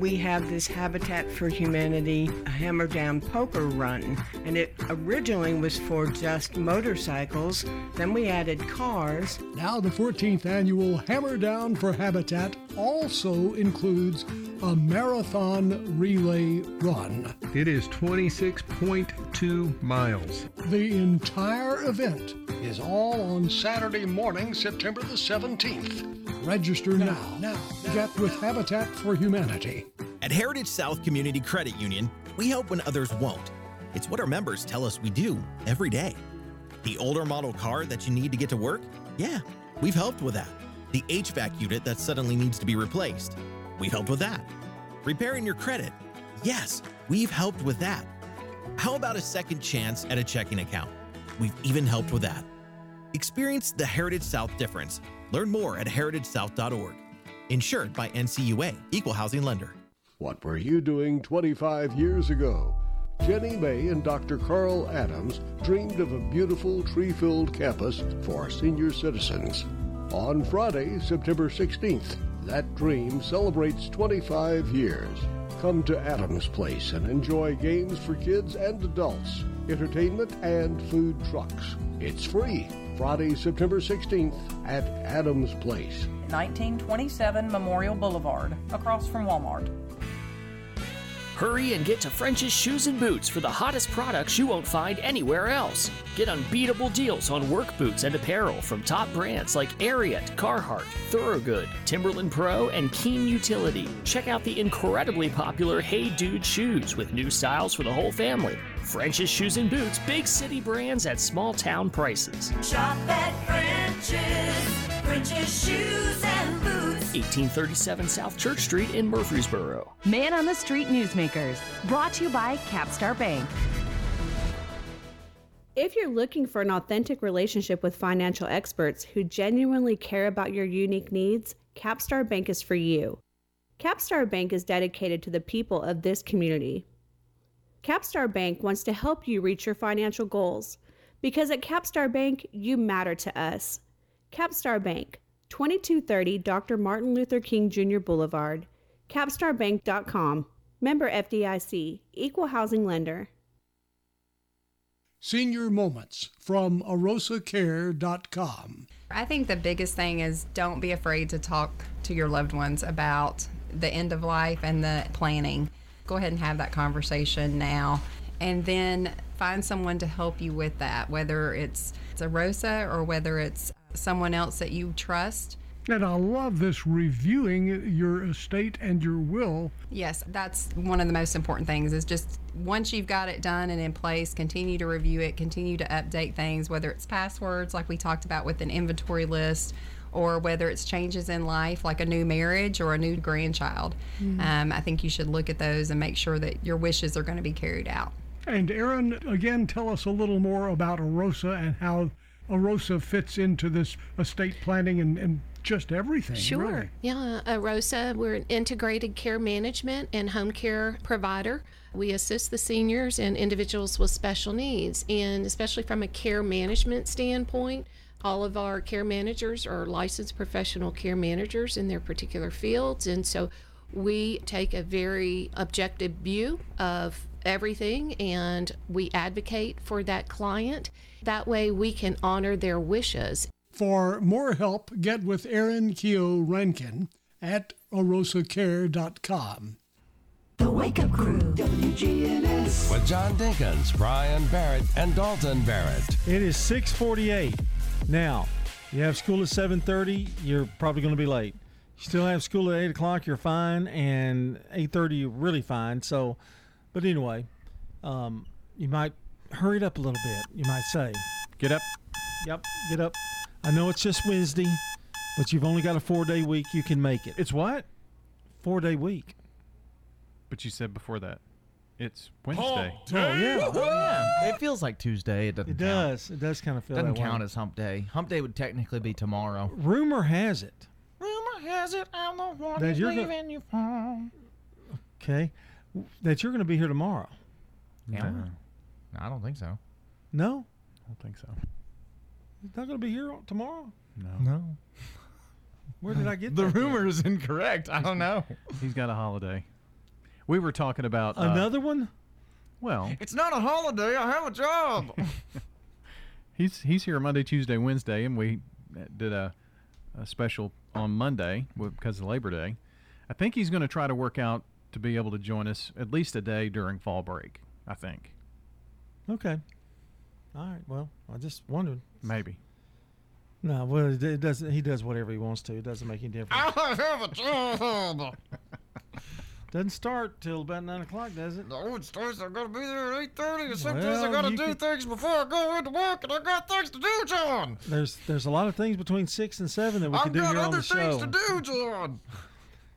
We have this Habitat for Humanity Hammer Down Poker Run, and it originally was for just motorcycles. Then we added cars. Now, the 14th annual Hammer Down for Habitat also includes a marathon relay run. It is 26.2 miles. The entire event is all on Saturday morning, September the 17th. Register now. Now, now. Get with Habitat for Humanity. At Heritage South Community Credit Union, we help when others won't. It's what our members tell us we do every day. The older model car that you need to get to work? Yeah, we've helped with that. The HVAC unit that suddenly needs to be replaced? We've helped with that. Repairing your credit? Yes, we've helped with that. How about a second chance at a checking account? We've even helped with that. Experience the Heritage South difference. Learn more at heritagesouth.org. Insured by NCUA, Equal Housing Lender. What were you doing 25 years ago? Jenny May and Dr. Carl Adams dreamed of a beautiful tree filled campus for senior citizens. On Friday, September 16th, that dream celebrates 25 years. Come to Adams Place and enjoy games for kids and adults, entertainment, and food trucks. It's free. Friday, September 16th at Adams Place. 1927 Memorial Boulevard, across from Walmart. Hurry and get to French's Shoes and Boots for the hottest products you won't find anywhere else. Get unbeatable deals on work boots and apparel from top brands like Ariat, Carhartt, Thorogood, Timberland Pro, and Keen Utility. Check out the incredibly popular Hey Dude shoes with new styles for the whole family. French's Shoes and Boots, big city brands at small town prices. Shop at French's, French's Shoes and Boots. 1837 South Church Street in Murfreesboro. Man on the Street Newsmakers, brought to you by Capstar Bank. If you're looking for an authentic relationship with financial experts who genuinely care about your unique needs, Capstar Bank is for you. Capstar Bank is dedicated to the people of this community. Capstar Bank wants to help you reach your financial goals because at Capstar Bank, you matter to us. Capstar Bank, 2230 Dr. Martin Luther King Jr. Boulevard, capstarbank.com. Member FDIC, Equal Housing Lender. Senior Moments from arosacare.com. I think the biggest thing is don't be afraid to talk to your loved ones about the end of life and the planning. Go ahead and have that conversation now and then find someone to help you with that, whether it's, it's Arosa or whether it's someone else that you trust. And I love this reviewing your estate and your will. Yes, that's one of the most important things is just once you've got it done and in place, continue to review it, continue to update things, whether it's passwords like we talked about with an inventory list or whether it's changes in life like a new marriage or a new grandchild. Mhm. Um, I think you should look at those and make sure that your wishes are going to be carried out. And Aaron, again, tell us a little more about AROSA and how AROSA fits into this estate planning and, and just everything. Sure. really. Yeah, uh, ROSA, we're an integrated care management and home care provider. We assist the seniors and individuals with special needs, and especially from a care management standpoint, all of our care managers are licensed professional care managers in their particular fields, and so we take a very objective view of everything and we advocate for that client. That way, we can honor their wishes For more help, get with Aaron Keogh Rankin at arosacare.com. The Wake Up Crew, WGNS. With John Dinkins, Brian Barrett, and Dalton Barrett. It is 648. Now, you have school at 7.30, you're probably going to be late. You still have school at 8 o'clock, you're fine, and 8.30, you're really fine. So, but anyway, um, you might hurry it up a little bit, you might say. Get up. Yep, get up. I know it's just Wednesday, but you've only got a four-day week. You can make it. It's what? Four-day week. But you said before that, it's Wednesday. Oh, yeah. Oh, yeah. It feels like Tuesday. It doesn't It count. does. It does kind of feel Doesn't that way. count as hump day. Hump day would technically be tomorrow. Rumor has it Rumor has it I'm the one That who's you're go- leaving you for. okay, that you're going to be here tomorrow. Yeah. I don't think so. No, I don't think so. He's not going to be here tomorrow. No. No. Where did I get [laughs] The that from? rumor is incorrect. I don't know. [laughs] He's got a holiday. We were talking about uh, Another one? Well, It's not a holiday. I have a job. [laughs] he's he's here Monday, Tuesday, Wednesday, and we uh, did a, a special on Monday because of Labor Day. I think he's going to try to work out to be able to join us at least a day during fall break. I think Okay. All right. Well, I just wondered. maybe. No, well, it it doesn't. He does whatever he wants to. It doesn't make any difference. I have a job. [laughs] Doesn't start till about nine o'clock, does it? No, it starts. I gotta be there at eight thirty. Well, sometimes I gotta do could- things before I go into work, and I got things to do, John. There's there's a lot of things between six and seven that we I've can do here on the show. I've got other the things to do, John.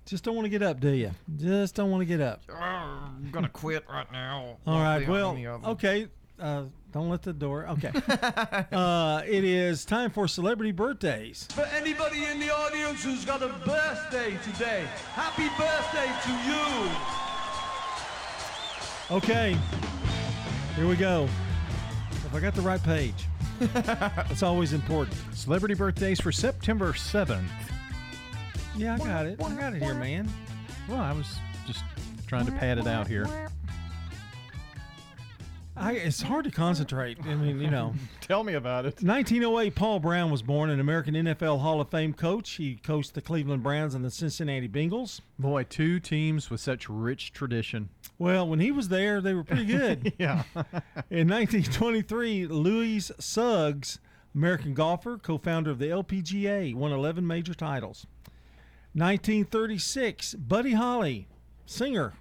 Just don't want to get up, do you? Just don't want to get up. Oh, I'm gonna quit right now. All right. Well, any of them. okay. Uh, don't let the door. Okay. [laughs] uh, it is time for celebrity birthdays. For anybody in the audience who's got a birthday today, happy birthday to you. Okay. Here we go. If I got the right page, [laughs] that's always important. Celebrity birthdays for September seventh. Yeah, I got it. I got it here, man. Well, I was just trying to pad it out here. I, it's hard to concentrate. I mean, you know. [laughs] Tell me about it. 1908, Paul Brown was born, an American NFL Hall of Fame coach. He coached the Cleveland Browns and the Cincinnati Bengals. Boy, two teams with such rich tradition. Well, when he was there, they were pretty good. [laughs] yeah. [laughs] In 1923, Louise Suggs, American golfer, co-founder of the LPGA, won 11 major titles. 1936, Buddy Holly, singer.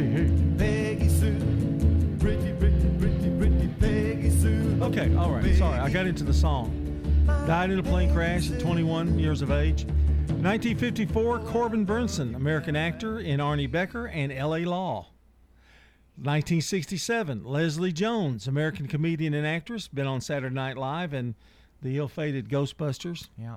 Hey, hey. Peggy Sue. Pretty, pretty, pretty, pretty Peggy Sue. Okay, all right. Sorry, I got into the song. Died in a plane crash at 21 years of age. 1954, Corbin Bernsen, American actor in Arnie Becker and L.A. Law. 1967, Leslie Jones, American comedian and actress, been on Saturday Night Live and the ill-fated Ghostbusters. Yeah.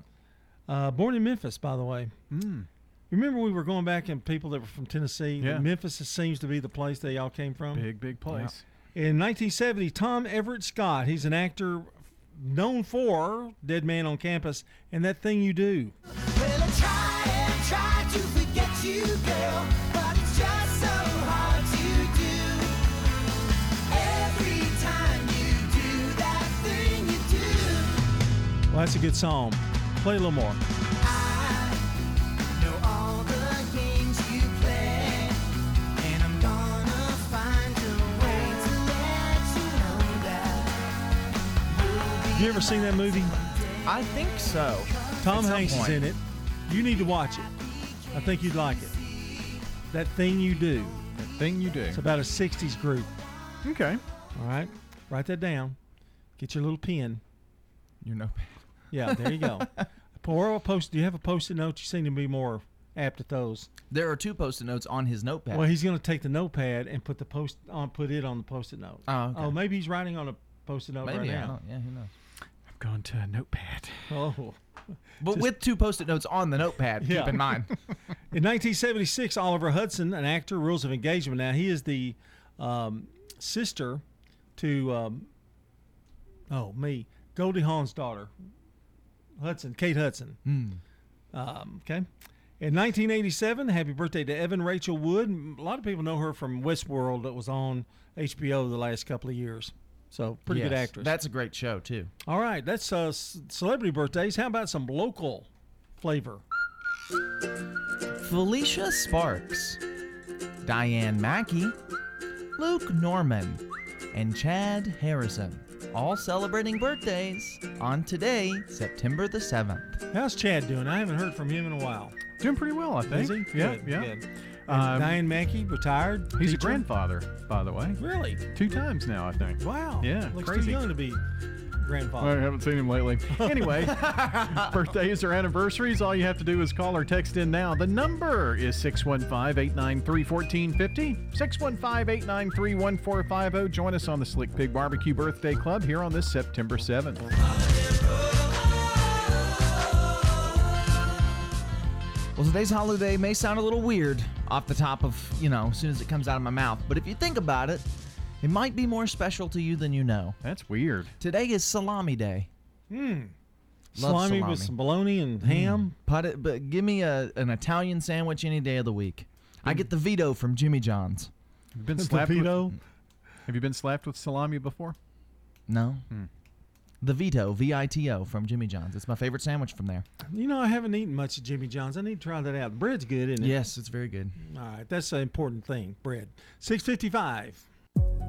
Uh, born in Memphis, by the way. Mm. Remember we were going back and people that were from Tennessee. Yeah. Memphis seems to be the place they all came from. Big, big place. In 1970, Tom Everett Scott, he's an actor known for Dead Man on Campus and That Thing You Do. Well, I try and try to forget you, girl, but it's just so hard to do. Every time you do that thing you do. Well, that's a good song. Play a little more. You ever seen that movie? I think so. Tom Hanks is in it. You need to watch it. I think you'd like it. That Thing You Do. That Thing You Do. It's about a 60s group. Okay. All right. Write that down. Get your little pen. Your notepad. Yeah, there you go. [laughs] or a post. Do you have a post-it note? You seem to be more apt at those. There are two post-it notes on his notepad. Well, he's going to take the notepad and put the post on, put it on the post-it note. Oh, okay. oh, maybe he's writing on a post-it note Maybe right now. yeah, who knows? Going to a notepad. Oh, But Just- with two post-it notes on the notepad, Yeah. keep in mind. [laughs] In 1976, Oliver Hudson, an actor, Rules of Engagement. Now he is the um, sister to um, oh me, Goldie Hawn's daughter, Hudson, Kate Hudson. Hmm. Um, okay. In 1987, happy birthday to Evan Rachel Wood. A lot of people know her from Westworld that was on HBO the last couple of years. So pretty good Yes, actress. That's a great show too. All right, that's uh, celebrity birthdays. How about some local flavor? Felicia Sparks, Diane Mackey, Luke Norman, and Chad Harrison, all celebrating birthdays on today, September the 7th. How's Chad doing? I haven't heard from him in a while. Doing pretty well, I think. Is he? Yeah, Good, yeah. good. Um, Diane Mackey, retired. He's a grandfather, by the way. Really? Two times now, I think. Wow. Yeah, Looks crazy. too young to be grandfather. Well, I haven't seen him lately. [laughs] Anyway, [laughs] birthdays or anniversaries, all you have to do is call or text in now. The number is 615 893 1450. 615 893 1450. Join us on the Slick Pig Barbecue Birthday Club here on this September 7th. Well, today's holiday may sound a little weird off the top of, you know, as soon as it comes out of my mouth, but if you think about it, it might be more special to you than you know. That's weird. Today is Salami Day. Hmm. Love Salami, with some bologna and ham. Put it, but give me a, an Italian sandwich any day of the week. I get the Vito from Jimmy John's. Have you been The slapped with, Vito? Have you been slapped with salami before? No. Hmm. The Vito, V I T O, from Jimmy John's. It's my favorite sandwich from there. You know, I haven't eaten much of Jimmy John's. I need to try that out. Bread's good, isn't it? Yes, it's very good. All right, that's an important thing. Bread. Six fifty-five.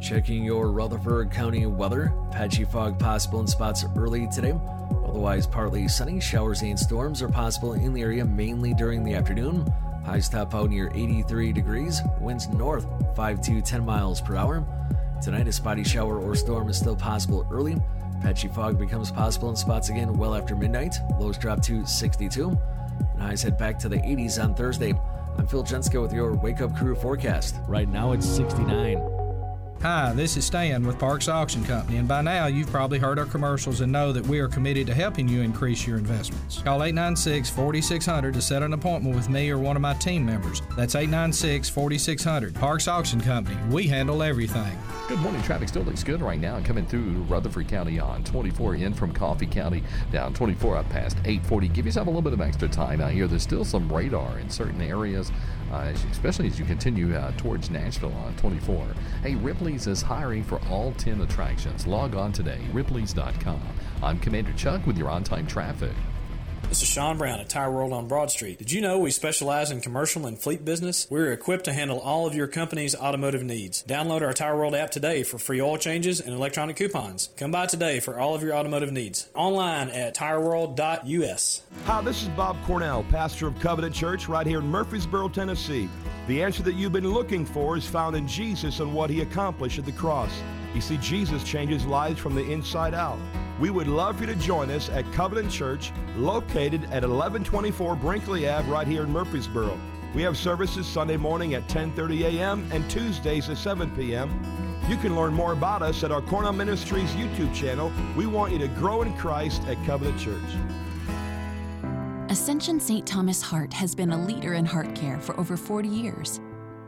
Checking your Rutherford County weather. Patchy fog possible in spots early today. Otherwise, partly sunny. Showers and storms are possible in the area mainly during the afternoon. Highs top out near 83 degrees. Winds north 5 to 10 miles per hour. Tonight, a spotty shower or storm is still possible early. Patchy fog becomes possible in spots again well after midnight. Lows drop to 62. And highs head back to the 80s on Thursday. I'm Phil Jensko with your Wake Up Crew forecast. Right now, it's 69. Hi, this is Stan with Parks Auction Company, and by now you've probably heard our commercials and know that we are committed to helping you increase your investments. Call 896 4600 to set an appointment with me or one of my team members. That's 896 4600. Parks Auction Company. We handle everything. Good morning. Traffic still looks good right now. Coming through Rutherford County on 24 in from Coffee County, down 24 up past 840. Give yourself a little bit of extra time out here. There's still some radar in certain areas, uh, especially as you continue uh, towards Nashville on 24. Hey, Ripley's is hiring for all 10 attractions. Log on today, ripleys.com. I'm Commander Chuck with your on time traffic. This is Sean Brown at Tire World on Broad Street. Did you know we specialize in commercial and fleet business? We're equipped to handle all of your company's automotive needs. Download our Tire World app today for free oil changes and electronic coupons. Come by today for all of your automotive needs. Online at tireworld.us. Hi, this is Bob Cornell, pastor of Covenant Church right here in Murfreesboro, Tennessee. The answer that you've been looking for is found in Jesus and what he accomplished at the cross. You see, Jesus changes lives from the inside out. We would love for you to join us at Covenant Church, located at 1124 Brinkley Ave, right here in Murfreesboro. We have services Sunday morning at 10:30 a.m. and Tuesdays at 7 p.m. You can learn more about us at our Cornell Ministries YouTube channel. We want you to grow in Christ at Covenant Church. Ascension St. Thomas Heart has been a leader in heart care for over 40 years.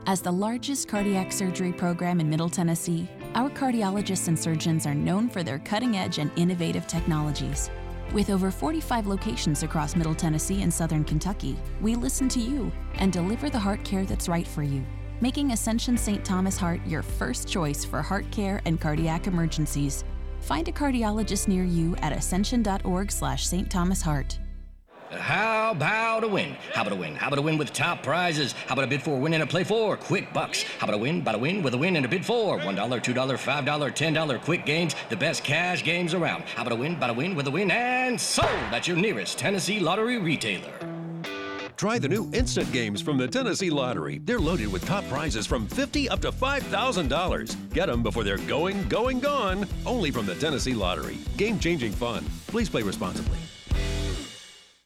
As the largest cardiac surgery program in Middle Tennessee, our cardiologists and surgeons are known for their cutting edge and innovative technologies. With over 45 locations across Middle Tennessee and Southern Kentucky, we listen to you and deliver the heart care that's right for you, making Ascension St. Thomas Heart your first choice for heart care and cardiac emergencies. Find a cardiologist near you at ascension.org slash St. Thomas Heart. How about a win? How about a win? How about a win with top prizes? How about a bid for a win and a play for quick bucks? How about a win? About a win with a win and a bid for $1, $2, $5, $10 quick games, the best cash games around. How about a win? About a win with a win and sold at your nearest Tennessee Lottery retailer. Try the new instant games from the Tennessee Lottery. They're loaded with top prizes from 50 up to $5,000. Get them before they're going, going, gone. Only from the Tennessee Lottery. Game changing fun. Please play responsibly.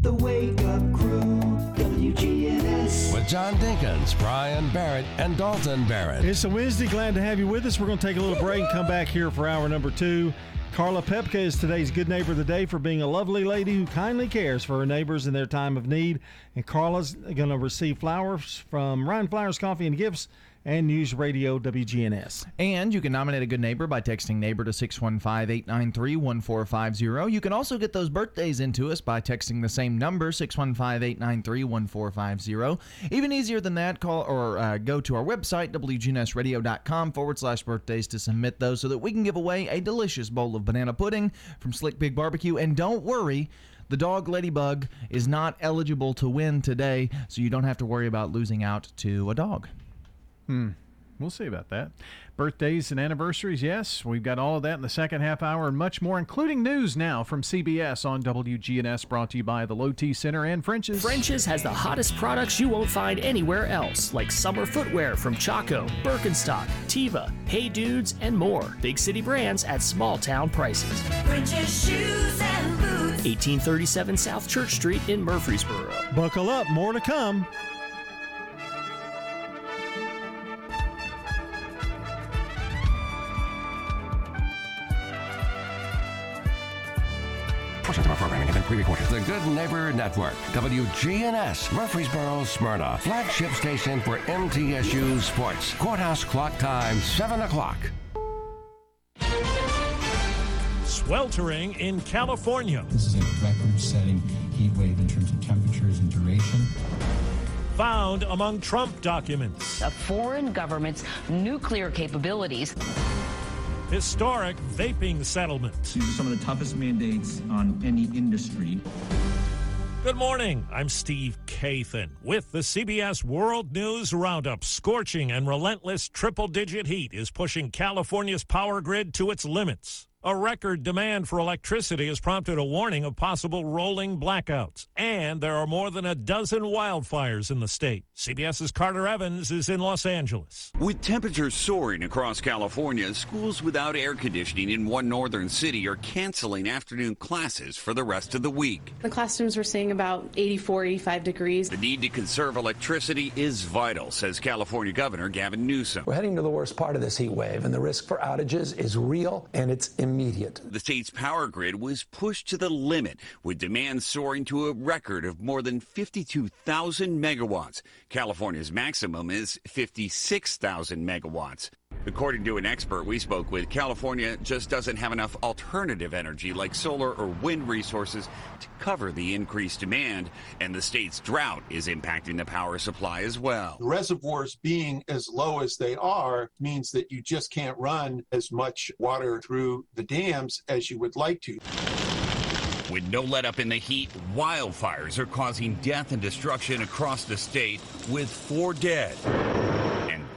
The Wake Up Crew, WGNS. With John Dinkins, Brian Barrett, and Dalton Barrett. It's a Wednesday. Glad to have you with us. We're going to take a little break and come back here for hour number two. Carla Pepka is today's Good Neighbor of the Day for being a lovely lady who kindly cares for her neighbors in their time of need. And Carla's going to receive flowers from Ryan Flowers Coffee and Gifts and News Radio WGNS. And you can nominate a good neighbor by texting neighbor to 615 893 1450. You can also get those birthdays into us by texting the same number, 615 893 1450. Even easier than that, call or uh, go to our website, wgnsradio.com forward slash birthdays to submit those so that we can give away a delicious bowl of banana pudding from Slick Pig Barbecue. And don't worry, the dog Ladybug is not eligible to win today, so you don't have to worry about losing out to a dog. Hmm. We'll see about that. Birthdays and anniversaries, yes. We've got all of that in the second half hour and much more, including news now from CBS on WGNS, brought to you by the Low T Center and French's. French's has the hottest products you won't find anywhere else, like summer footwear from Chaco, Birkenstock, Teva, Hey Dudes, and more. Big city brands at small town prices. French's shoes and boots. 1837 South Church Street in Murfreesboro. Buckle up, more to come. Pre-recorded. The Good Neighbor Network, WGNS, Murfreesboro, Smyrna, flagship station for MTSU Sports. Courthouse clock time, 7 o'clock. Sweltering in California. This is a record-setting heat wave in terms of temperatures and duration. Found among Trump documents. A foreign government's nuclear capabilities. Historic vaping settlement. These are some of the toughest mandates on any industry. Good morning. I'm Steve Kathan with the CBS World News Roundup. Scorching and relentless triple digit heat is pushing California's power grid to its limits. A record demand for electricity has prompted a warning of possible rolling blackouts. And there are more than a dozen wildfires in the state. CBS's Carter Evans is in Los Angeles. With temperatures soaring across California, schools without air conditioning in one northern city are canceling afternoon classes for the rest of the week. The classrooms were seeing about 84, 85 degrees. The need to conserve electricity is vital, says California Governor Gavin Newsom. We're heading to the worst part of this heat wave, and the risk for outages is real and it's immediate. The state's power grid was pushed to the limit, with demand soaring to a record of more than 52,000 megawatts. California's maximum is 56,000 megawatts. According to an expert we spoke with, California just doesn't have enough alternative energy like solar or wind resources to cover the increased demand, and the state's drought is impacting the power supply as well. The reservoirs being as low as they are means that you just can't run as much water through the dams as you would like to. With no let up in the heat, wildfires are causing death and destruction across the state, with four dead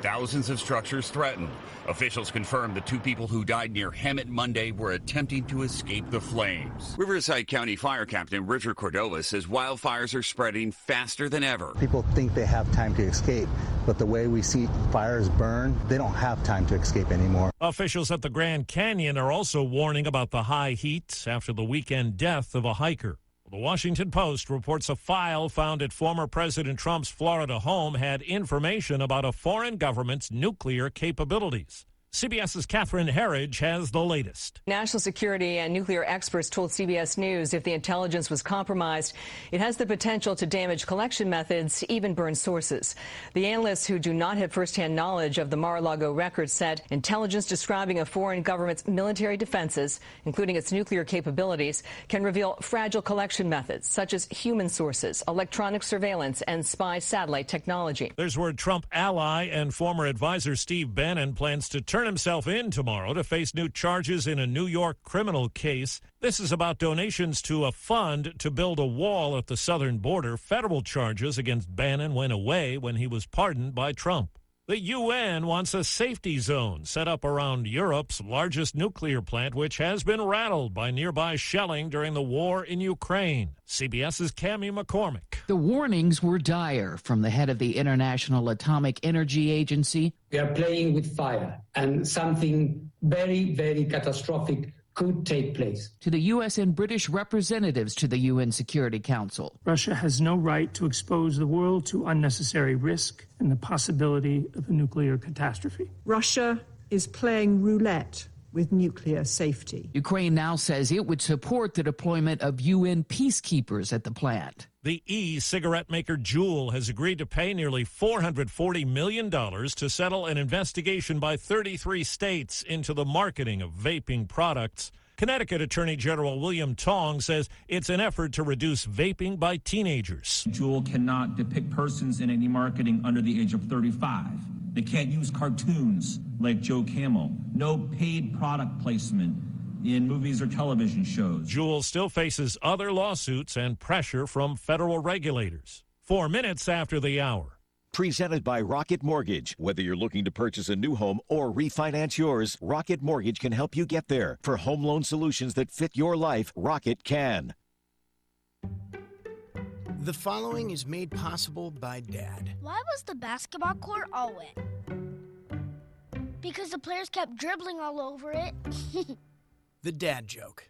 thousands of structures threatened. Officials confirmed the two people who died near Hemet Monday were attempting to escape the flames. Riverside County Fire Captain Richard Cordova says wildfires are spreading faster than ever. People think they have time to escape, but the way we see fires burn, they don't have time to escape anymore. Officials at the Grand Canyon are also warning about the high heat after the weekend death of a hiker. The Washington Post reports a file found at former President Trump's Florida home had information about a foreign government's nuclear capabilities. CBS's Catherine Herridge has the latest. National security and nuclear experts told CBS News if the intelligence was compromised, it has the potential to damage collection methods, even burn sources. The analysts who do not have firsthand knowledge of the Mar-a-Lago records said intelligence describing a foreign government's military defenses, including its nuclear capabilities, can reveal fragile collection methods such as human sources, electronic surveillance, and spy satellite technology. There's word Trump ally and former advisor Steve Bannon plans to turn himself in tomorrow to face new charges in a New York criminal case. This is about donations to a fund to build a wall at the southern border. Federal charges against Bannon went away when he was pardoned by Trump. The UN wants a safety zone set up around Europe's largest nuclear plant, which has been rattled by nearby shelling during the war in Ukraine. CBS's Cami McCormick. The warnings were dire from the head of the International Atomic Energy Agency. We are playing with fire, and something very, very catastrophic could take place. To the U.S. and British representatives to the UN Security Council. Russia has no right to expose the world to unnecessary risk and the possibility of a nuclear catastrophe. Russia is playing roulette with nuclear safety. Ukraine now says it would support the deployment of UN peacekeepers at the plant. The e cigarette maker Juul has agreed to pay nearly $440 million to settle an investigation by 33 states into the marketing of vaping products. Connecticut Attorney General William Tong says it's an effort to reduce vaping by teenagers. Juul cannot depict persons in any marketing under the age of 35. They can't use cartoons like Joe Camel. No paid product placement in movies or television shows. Juul still faces other lawsuits and pressure from federal regulators. Four minutes after the hour. Presented by Rocket Mortgage. Whether you're looking to purchase a new home or refinance yours, Rocket Mortgage can help you get there. For home loan solutions that fit your life, Rocket can. The following is made possible by Dad. Why was the basketball court all wet? Because the players kept dribbling all over it. [laughs] The dad joke.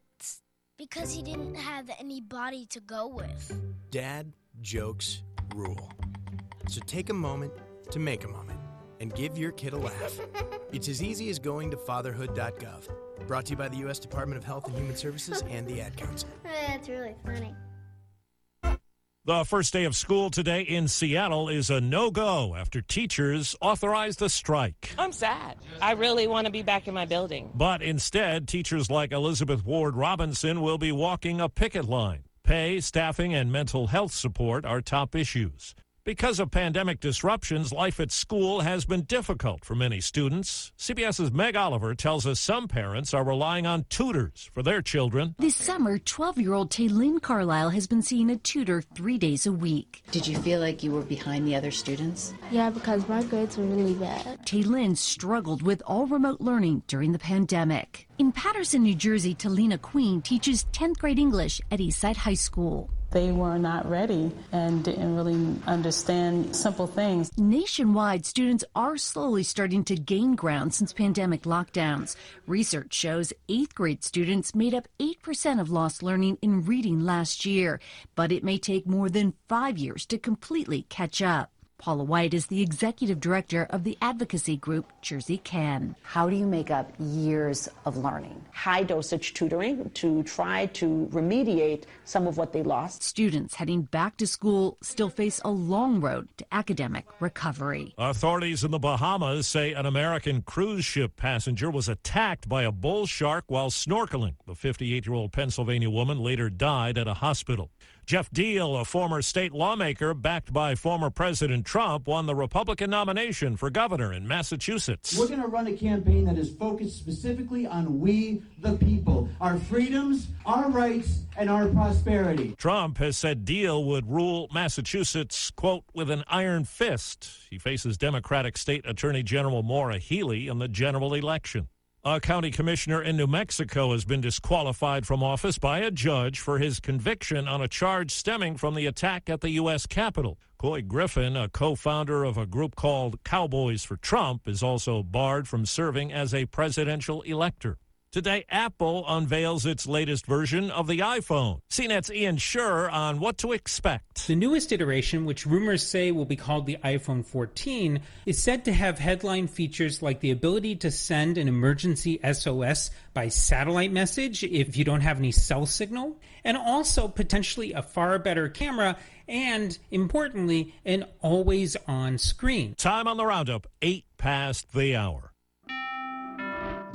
Because he didn't have any body to go with. Dad jokes rule. So take a moment to make a moment and give your kid a laugh. [laughs] It's as easy as going to fatherhood.gov. Brought to you by the U.S. Department of Health and Human Services and the Ad Council. [laughs] That's really funny. The first day of school today in Seattle is a no go after teachers authorized a strike. I'm sad. I really want to be back in my building. But instead, teachers like Elizabeth Ward Robinson will be walking a picket line. Pay, staffing, and mental health support are top issues. Because of pandemic disruptions, life at school has been difficult for many students. CBS's Meg Oliver tells us some parents are relying on tutors for their children. This summer, 12 year old Taylin Carlisle has been seeing a tutor three days a week. Did you feel like you were behind the other students? Yeah, because my grades were really bad. Taylin struggled with all remote learning during the pandemic. In Paterson, New Jersey, Talina Queen teaches 10th grade English at Eastside High School. They were not ready and didn't really understand simple things. Nationwide, students are slowly starting to gain ground since pandemic lockdowns. Research shows eighth grade students made up 8% of lost learning in reading last year, but it may take more than five years to completely catch up. Paula White is the executive director of the advocacy group Jersey Can. How do you make up years of learning? High dosage tutoring to try to remediate some of what they lost. Students heading back to school still face a long road to academic recovery. Authorities in the Bahamas say an American cruise ship passenger was attacked by a bull shark while snorkeling. The 58 year old Pennsylvania woman later died at a hospital. Geoff Diehl, a former state lawmaker backed by former President Trump, won the Republican nomination for governor in Massachusetts. We're going to run a campaign that is focused specifically on we, the people, our freedoms, our rights, and our prosperity. Trump has said Diehl would rule Massachusetts, quote, with an iron fist. He faces Democratic State Attorney General Maura Healey in the general election. A county commissioner in New Mexico has been disqualified from office by a judge for his conviction on a charge stemming from the attack at the U.S. Capitol. Couy Griffin, a co founder of a group called Cowboys for Trump, is also barred from serving as a presidential elector. Today, Apple unveils its latest version of the iPhone. CNET's Ian Sherr on what to expect. The newest iteration, which rumors say will be called the iPhone 14, is said to have headline features like the ability to send an emergency SOS by satellite message if you don't have any cell signal, and also potentially a far better camera and, importantly, an always on screen. Time on the roundup, eight past the hour.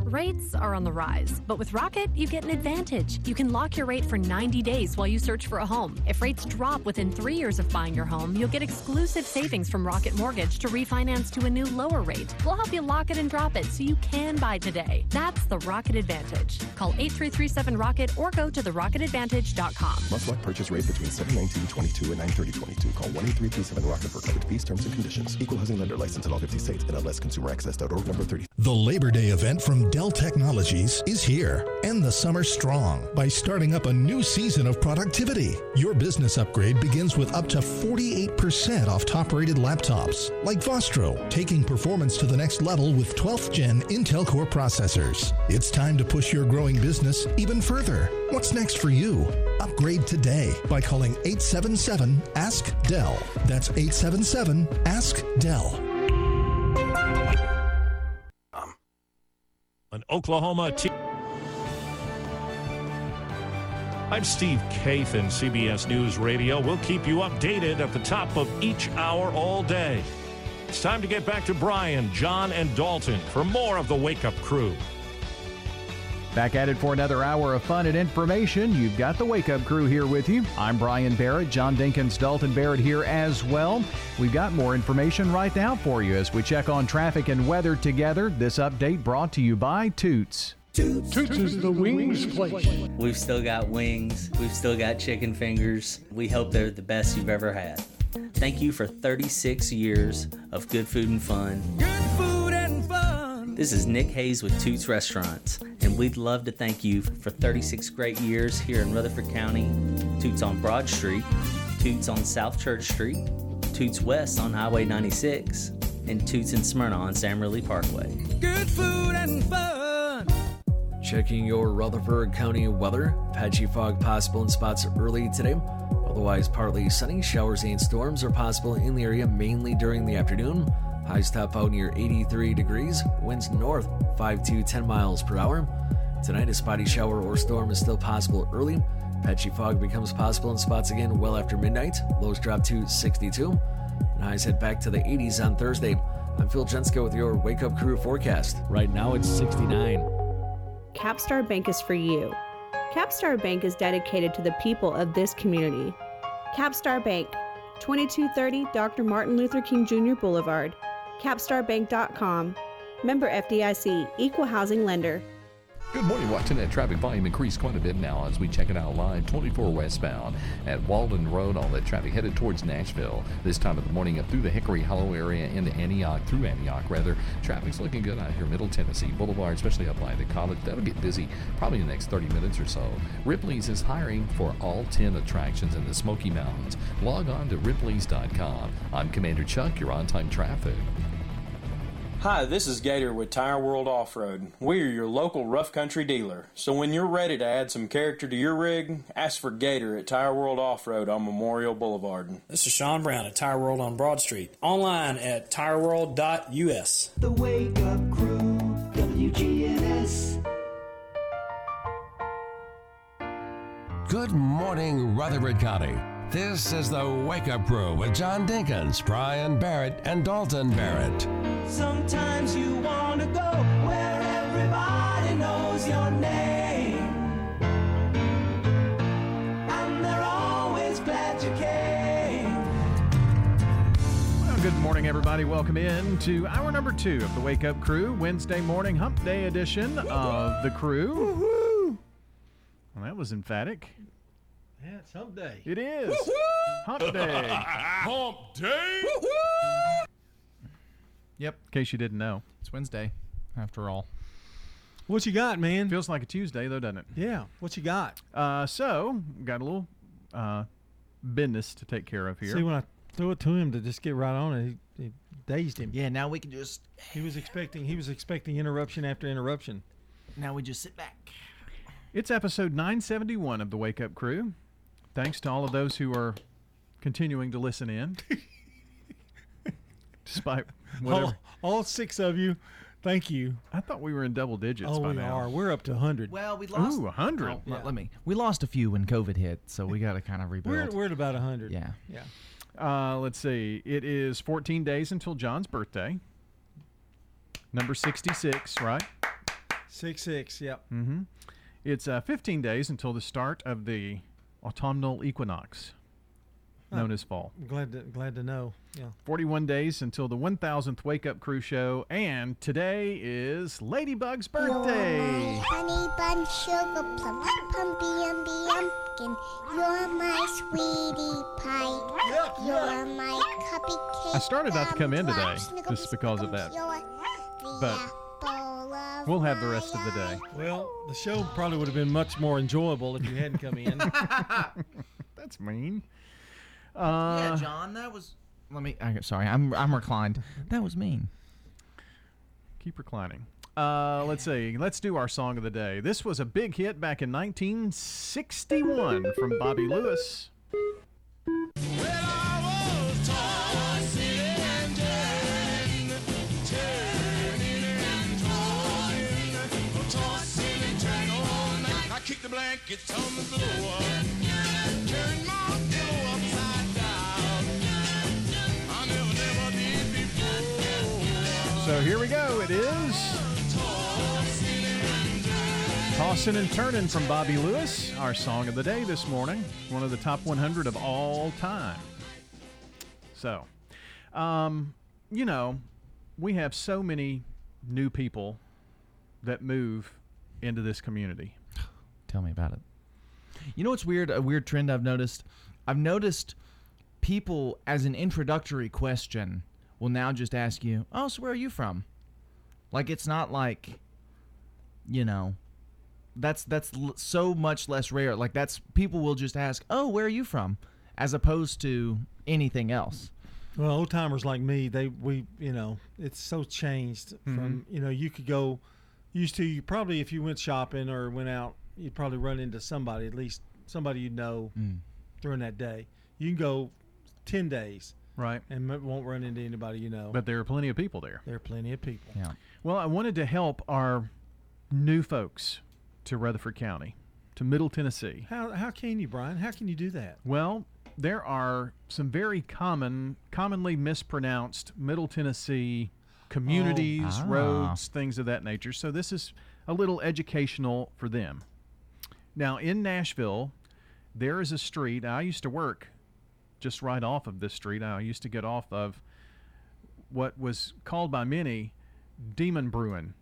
Rates are on the rise, but with Rocket, you get an advantage. You can lock your rate for 90 days while you search for a home. If rates drop within three years of buying your home, you'll get exclusive savings from Rocket Mortgage to refinance to a new lower rate. We'll help you lock it and drop it so you can buy today. That's the Rocket Advantage. Call 8337-ROCKET or go to therocketadvantage.com. Must lock purchase rate between 719.22 and 930.22. Call 1-8337-ROCKET for coverage fees, terms, and conditions. Equal housing lender license in all 50 states. NMLS ConsumerAccess.org number 30. The Labor Day event from Dell Technologies is here. End the summer strong by starting up a new season of productivity. Your business upgrade begins with up to 48% off top rated laptops, like Vostro, taking performance to the next level with 12th gen Intel Core processors. It's time to push your growing business even further. What's next for you? Upgrade today by calling 877 Ask Dell. That's 877 Ask Dell. An Oklahoma team. I'm Steve Kathan, CBS News Radio. We'll keep you updated at the top of each hour all day. It's time to get back to Brian, John, and Dalton for more of the Wake Up Crew. Back at it for another hour of fun and information. You've got the Wake Up Crew here with you. I'm Brian Barrett, John Dinkins, Dalton Barrett here as well. We've got more information right now for you as we check on traffic and weather together. This update brought to you by Toots. Toots, Toots is the wings place. We've still got wings. We've still got chicken fingers. We hope they're the best you've ever had. Thank you for 36 years of good food and fun. Good food and fun. This is Nick Hayes with Toots Restaurants, and we'd love to thank you for 36 great years here in Rutherford County. Toots on Broad Street, Toots on South Church Street, Toots West on Highway 96, and Toots in Smyrna on Sam Ridley Parkway. Good food and fun. Checking your Rutherford County weather. Patchy fog possible in spots early today. Otherwise, partly sunny. Showers and storms are possible in the area mainly during the afternoon. Highs top out near 83 degrees. Winds north 5 to 10 miles per hour. Tonight, a spotty shower or storm is still possible early. Patchy fog becomes possible in spots again well after midnight. Lows drop to 62. And highs head back to the 80s on Thursday. I'm Phil Jensko with your Wake Up Crew forecast. Right now it's 69. Capstar Bank is for you. Capstar Bank is dedicated to the people of this community. Capstar Bank, 2230 Dr. Martin Luther King Jr. Boulevard, capstarbank.com. Member FDIC, Equal Housing Lender. Good morning, Washington. Traffic volume increased quite a bit now as we check it out live 24 westbound at Waldron Road. All that traffic headed towards Nashville this time of the morning up through the Hickory Hollow area into Antioch, through Antioch rather. Traffic's looking good out here, Middle Tennessee Boulevard, especially up by the college. That'll get busy probably in the next 30 minutes or so. Ripley's is hiring for all 10 attractions in the Smoky Mountains. Log on to ripley's.com. I'm Commander Chuck. You're on time traffic. Hi, this is Gator with Tire World Off Road. We are your local rough country dealer. So when you're ready to add some character to your rig, ask for Gator at Tire World Off Road on Memorial Boulevard. This is Sean Brown at Tire World on Broad Street. Online at tireworld.us. The Wake Up Crew, WGNS. Good morning, Rutherford County. This is the Wake Up Crew with John Dinkins, Brian Barrett, and Dalton Barrett. Sometimes you want to go where everybody knows your name. And they're always glad you came. Well, good morning, everybody. Welcome in to hour number two of the Wake Up Crew, Wednesday morning hump day edition of the crew. Well, that was emphatic. Yeah, it's hump day. It is. Hump day. [laughs] hump day. Yep. In case you didn't know, it's Wednesday, after all. What you got, man? Feels like a Tuesday, though, doesn't it? Yeah. What you got? Uh, so got a little uh, business to take care of here. See, when I threw it to him to just get right on it, he, he dazed him. Yeah, now we can just. He was expecting. He was expecting interruption after interruption. Now we just sit back. It's episode 971 of the Wake Up Crew. Thanks to all of those who are continuing to listen in. [laughs] Despite [laughs] whatever. All, all six of you, thank you. I thought we were in double digits Oh, by we now. are. We're up to 100. Well, we lost. Ooh, 100. Oh, let- Let me. We lost a few when COVID hit, so we got to kind of rebuild. We're, we're at about 100. Yeah. Yeah. Uh, let's see. It is 14 days until John's birthday. Number 66, right? Six six. Yep. Mm-hmm. It's uh, 15 days until the start of the autumnal equinox, known as fall. Glad to glad to know. Yeah. 41 days until the 1000th Wake Up Crew show, and today is Ladybug's birthday. Honey bun sugar plum, pumpy umby umpkin. You're my sweetie pie. You're my cupcake. I started not to come in today just because of that, but we'll have the rest of the day. Well, the show probably would have been much more enjoyable if you hadn't come in. [laughs] That's mean. Yeah, Uh, John, that was. Let me. I, sorry, I'm I'm reclined. That was mean. Keep reclining. Uh, let's see. Let's do our song of the day. This was a big hit back in 1961 from Bobby Lewis. Kick the blankets on the floor. So here we go. It is Tossing and Turning from Bobby Lewis, our song of the day this morning. One of the top 100 of all time. So, um, you know, we have so many new people that move into this community. Tell me about it. You know what's weird? A weird trend I've noticed. I've noticed people as an introductory question will now just ask you, "Oh, so where are you from?" Like it's not like, you know, that's that's l- so much less rare. Like that's people will just ask, "Oh, where are you from?" as opposed to anything else. Well, old timers like me, they we you know it's so changed from you know you could go used to you probably if you went shopping or went out you'd probably run into somebody at least somebody you know Mm. during that day. You can go ten days Right. and m- won't run into anybody you know. But there are plenty of people there. there are plenty of people. Yeah. Well, I wanted to help our new folks to Rutherford County. to Middle Tennessee. How how can you, Brian? How can you do that? Well, there are some very common, commonly mispronounced Middle Tennessee communities, Oh. Ah. roads, things of that nature. So this is a little educational for them. Now, in Nashville, there is a street. I used to work just right off of this street. I used to get off of what was called by many Demon Bruin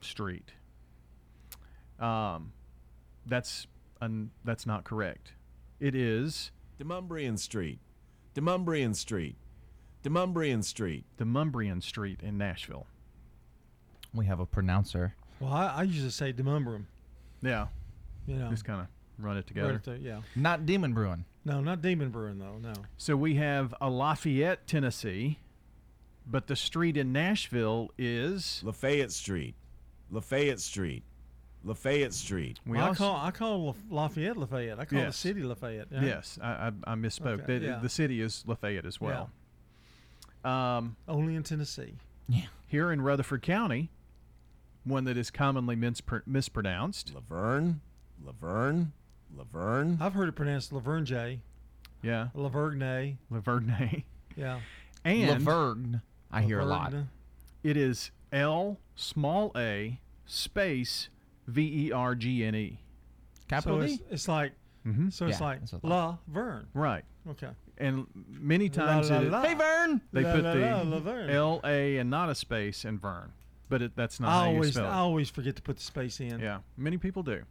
Street. Um, that's un, that's not correct. It is Demumbrian Street. Demumbrian Street. Demumbrian Street. Demumbrian Street in Nashville. We have a pronouncer. Well, I, I usually say Demumbrum. Yeah. You know, Just kind of run it right together. up there, yeah. Not Demon Bruin. No, not Demon Brewing though. No. So we have a Lafayette, Tennessee, but the street in Nashville is Lafayette Street. Lafayette Street. Lafayette Street. We Well, I also- call I call Lafayette Lafayette. I call the city Lafayette. yeah. Yes, I, I, I misspoke. Okay, The- yeah. The city is Lafayette as well. Um, Only in Tennessee. Yeah. Here in Rutherford County, one that is commonly mispr- mispronounced. Laverne. Laverne. Laverne. I've heard it pronounced Laverne J. Yeah. Lavergne. Laverne. [laughs] Yeah. And Lavergne, I hear a lot. It is L small a space V E R G N E. so it's, it's like Mhm. so it's Yeah, like that's what I La Verne. Right. Okay. And many La, times la, it- la. Hey, Vern! they La, put la, the la, L A and not a space in Vern, but it, that's not I how you always spell it. I always forget to put the space in. Yeah, many people do.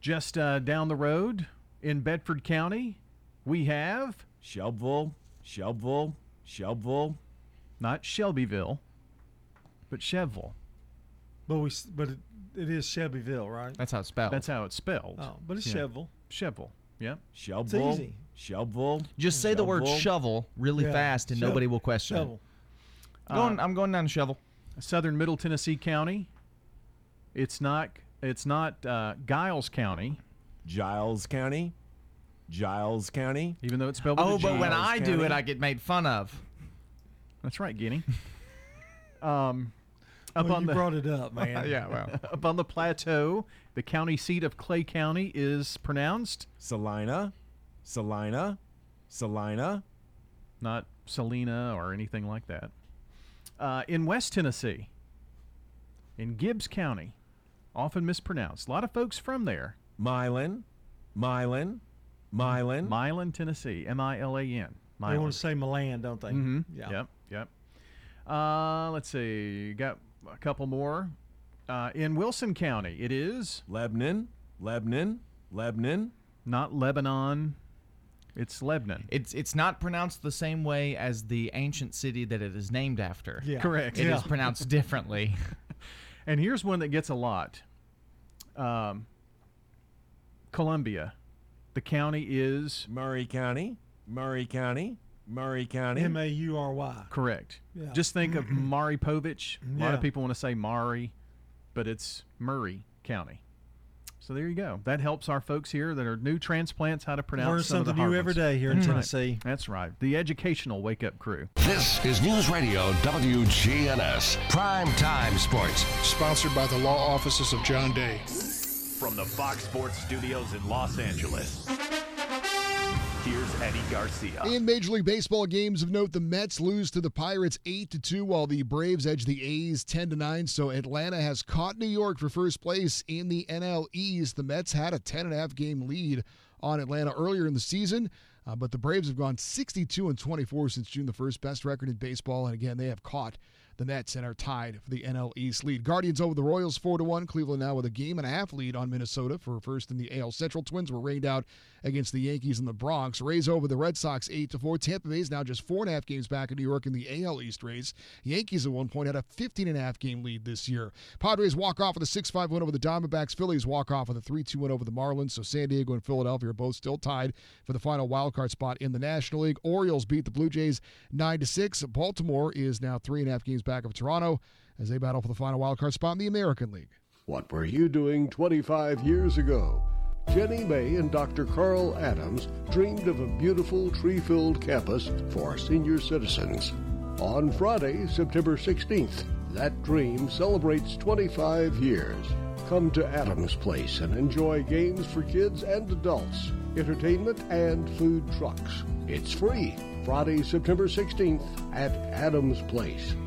Just uh, down the road in Bedford County, we have Shelbyville, Shelbyville, Shelbyville. not Shelbyville, but Cheville. But we but it, it is Shelbyville, right? That's how it's spelled. That's how it's spelled. Oh, but it's Yeah. Cheville. Cheville. Yep. Shelbyville. easy. Shelbyville. Just say the word shovel really Yeah, fast and shovel- nobody will question shovel. it. Going, I'm going down to shovel. Southern Middle Tennessee County. It's not. It's not uh, Giles County, Giles County. Giles County. even though it's spelled. With Oh, a but when G. I do County. it, I get made fun of. That's right, Guinea. [laughs] um, up Well, on you the brought it up, man. [laughs] yeah, well. [laughs] up on the plateau, the county seat of Clay County is pronounced Salina. Salina. Salina. not Salina or anything like that. Uh, in West Tennessee, in Gibbs County, often mispronounced. A lot of folks from there. Milan. Milan. Milan. Milan, Tennessee, M I L A N. They want to say Milan, don't they? Mm-hmm. Yeah. Yep. Yep. Uh, let's see. Got a couple more. Uh, in Wilson County, it is Lebanon. Lebanon. Lebanon. not Lebanon. It's Lebanon. It's it's not pronounced the same way as the ancient city that it is named after. Yeah. Correct. It is Yeah. pronounced differently. [laughs] And here's one that gets a lot. Um, Columbia. The county is Murray County. Murray County. Murray County. M A U R Y. correct. Yeah. Just think of Maury Povich. A lot Yeah. of people want to say Mari, but it's Murray County. So there you go. That helps our folks here that are new transplants how to pronounce Learn some of the something new every day here in mm-hmm. That's right. Tennessee. That's right. The educational wake up crew. This is News Radio WGNS Prime Time Sports. Sponsored by the law offices of John Day. From the Fox Sports Studios in Los Angeles, here's Eddie Garcia. In Major League Baseball games of note, the Mets lose to the Pirates 8 to 2 while the Braves edge the A's 10 to 9. So Atlanta has caught New York for first place in the NL East. The Mets had a 10 and a half game lead on Atlanta earlier in the season. Uh, but the Braves have gone 62 and 24 since June the 1st, best record in baseball. And again, they have caught the Mets and are tied for the NL East lead. Guardians over the Royals 4 to 1. Cleveland now with a game and a half lead on Minnesota for first in the AL Central. Twins were rained out against the Yankees in the Bronx. Rays over the Red Sox 8 to 4. Tampa Bay is now just four and a half games back in New York in the AL East race. Yankees at one point had a 15 and a half game lead this year. Padres walk off with a 6 5 win over the Diamondbacks. Phillies walk off with a 3 2 win over the Marlins. So San Diego and Philadelphia are both still tied for the final wild card spot in the National League. Orioles beat the Blue Jays 9 to 6. Baltimore is now three and a half games back of Toronto as they battle for the final wild card spot in the American League. What were you doing 25 years ago? Jenny May and Dr. Carl Adams dreamed of a beautiful tree filled campus for senior citizens. On Friday, September 16th, that dream celebrates 25 years. Come to Adams Place and enjoy games for kids and adults, entertainment, and food trucks. It's free. Friday, September 16th at Adams Place.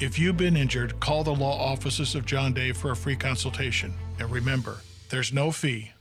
If you've been injured, call the law offices of John Day for a free consultation. And remember, there's no fee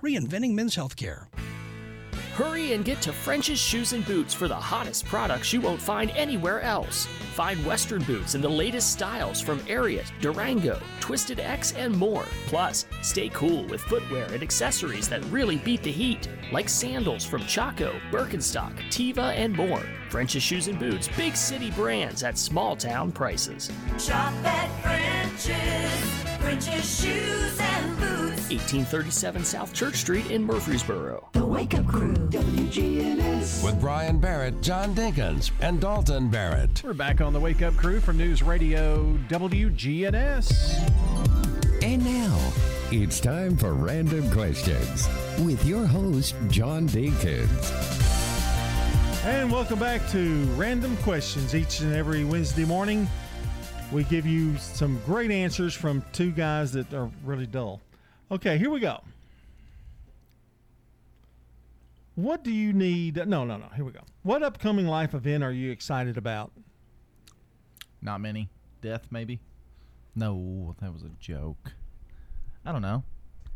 reinventing men's healthcare. Hurry and get to French's Shoes and Boots for the hottest products you won't find anywhere else. Find Western boots in the latest styles from Ariat, Durango, Twisted X, and more. Plus, stay cool with footwear and accessories that really beat the heat, like sandals from Chaco, Birkenstock, Teva, and more. French's Shoes and Boots, big city brands at small town prices. Shop at French's, French's Shoes and Boots. 1837 South Church Street in Murfreesboro. The Wake Up Crew, WGNS. With Brian Barrett, John Dinkins, and Dalton Barrett. We're back on the Wake Up Crew from News Radio WGNS. And now, it's time for Random Questions with your host, John Dinkins. And welcome back to Random Questions. Each and every Wednesday morning, we give you some great answers from two guys that are really dull. Okay, here we go. What do you need? No, no, no. Here we go. What upcoming life event are you excited about? Not many. Death, maybe? No, that was a joke. I don't know.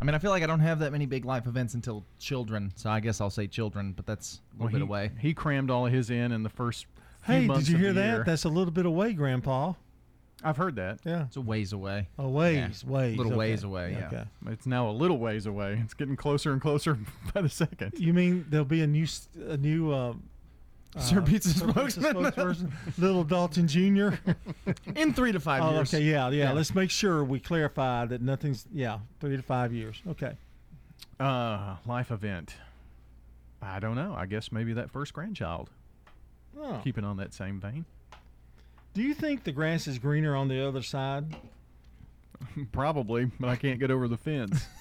I mean, I feel like I don't have that many big life events until children, so I guess I'll say children, but that's a little Well, bit he, away. He crammed all of his in in the first. few Hey, months did you of hear that? year. That's a little bit away, Grandpa. I've heard that. Yeah. It's a ways away. A ways, ways. A little okay. ways away, yeah. Okay. It's now a little ways away. It's getting closer and closer [laughs] by the second. You mean there'll be a new, a new uh, Sir uh, Pizza Sir spokesman. spokesperson, Little Dalton Jr. [laughs] In three to five oh, years. Okay, yeah, yeah, Yeah. Let's make sure we clarify that nothing's. Yeah, three to five years. Okay. Uh, life event. I don't know. I guess maybe that first grandchild. Oh. Keeping on that same vein. Do you think the grass is greener on the other side? [laughs] Probably, but I can't get over the fence. [laughs]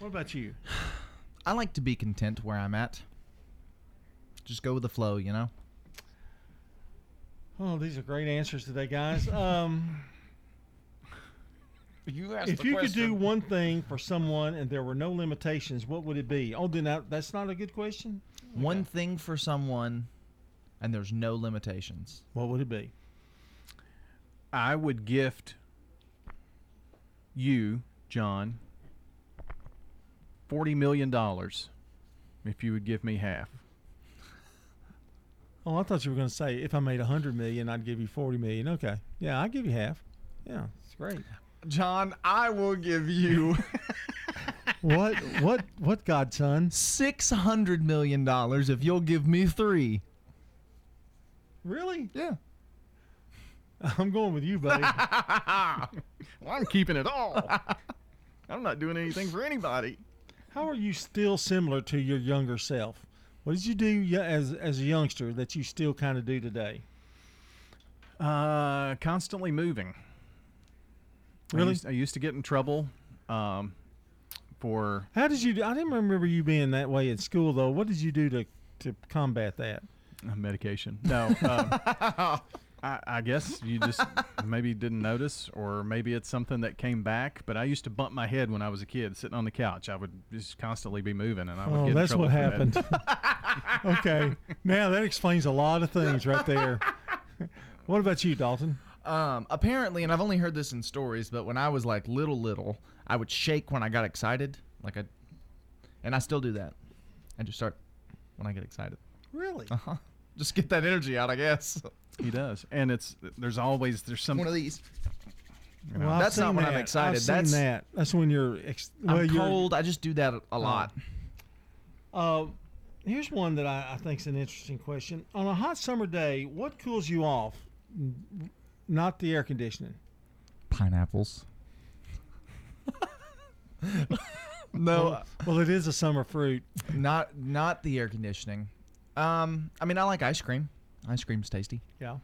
What about you? I like to be content where I'm at. Just go with the flow, you know? Oh, these are great answers today, guys. Um, [laughs] You asked if the you could do one thing for someone and there were no limitations, what would it be? Oh, then that, that's not a good question. One thing for someone, and there's no limitations. What would it be? I would gift you, John, forty million dollars if you would give me half. Oh, I thought you were going to say if I made a hundred million, I'd give you forty million. Okay, yeah, I'll give you half. Yeah, it's great. John, I will give you [laughs] What? What? What? Godson? six hundred million dollars if you'll give me three. Really? Yeah. I'm going with you, buddy. [laughs] Well, I'm keeping it all. I'm not doing anything for anybody. How are you still similar to your younger self? What did you do as as a youngster that you still kind of do today? Uh, constantly moving. I Really? used, I used to get in trouble um, for How did you? do- I didn't remember you being that way in school, though. What did you do to to combat that? uh, medication. No, um, [laughs] I, I guess you just [laughs] maybe didn't notice, or maybe it's something that came back. But I used to bump my head when I was a kid, sitting on the couch. I would just constantly be moving, and I would Oh, get in that's trouble what happened. [laughs] okay, now that explains a lot of things right there. [laughs] what about you, Dalton? Um, apparently, and I've only heard this in stories, but when I was like little, little, I would shake when I got excited. Like I, and I still do that. I just start when I get excited. Really? Uh huh. Just get that energy out, I guess. He does, and it's there's always there's some One of these. You know, Well, That's not seen when I'm excited. I've seen That's- that. That's when you're. Ex- well, I'm you're- cold. I just do that a- a lot. Uh, here's one that I, I think is an interesting question. On a hot summer day, what cools you off? Not the air conditioning. Pineapples. [laughs] no. Well, well, it is a summer fruit. Not not the air conditioning. Um, I mean, I like ice cream. Ice cream's tasty. Yeah.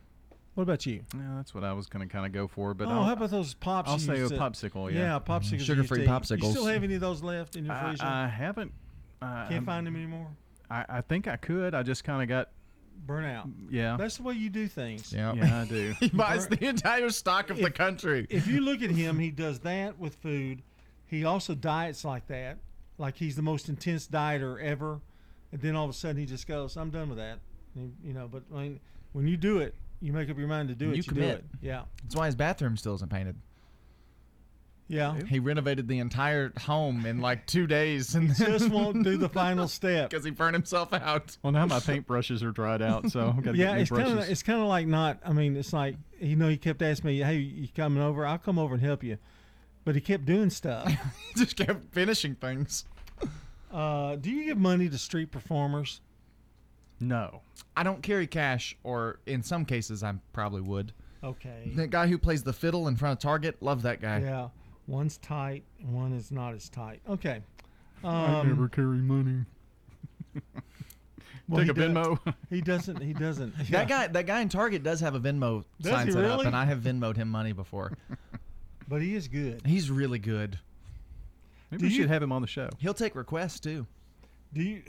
What about you? Yeah, that's what I was going to kind of go for, but oh, I'll, how about those pops? I'll say a used popsicle. Yeah, Yeah, popsicles. you used Sugar-free to eat. You still have any of those left in your I, freezer? I haven't. Uh, Can't find them anymore. I, I think I could. I just kind of got. Burnout. Yeah. That's the way you do things. Yeah. Yeah, I do. [laughs] he buys the entire stock of the country. If you look at him, [laughs] he does that with food. He also diets like that, like he's the most intense dieter ever. And then all of a sudden, he just goes, "I'm done with that." And, you know, but I mean, when you do it, you make up your mind to do it. You You, do commit. it. Yeah. That's why his bathroom still isn't painted. Yeah. He renovated the entire home in like two days, and Just won't do the final step. [laughs] because he burned himself out. Well, now my paintbrushes are dried out, so I've got to yeah, get new it's Kinda, it's kind of like not. I mean, it's like you know, he kept asking me, "Hey, you coming over? I'll come over and help you," but he kept doing stuff. [laughs] He just kept finishing things. Uh, do you give money to street performers? no. I don't carry cash, or in some cases, I probably would. Okay. That guy who plays the fiddle in front of Target, love that guy. Yeah, one's tight, one is not as tight. Okay. I Um, never carry money. [laughs] well, Take he a does- Venmo. [laughs] He doesn't. He doesn't. yeah. That guy, that guy in Target does have a Venmo Does sign he set up, and I have Venmoed him money before. [laughs] But he is good. He's really good. Maybe Do we you- should have him on the show. He'll take requests too. Do you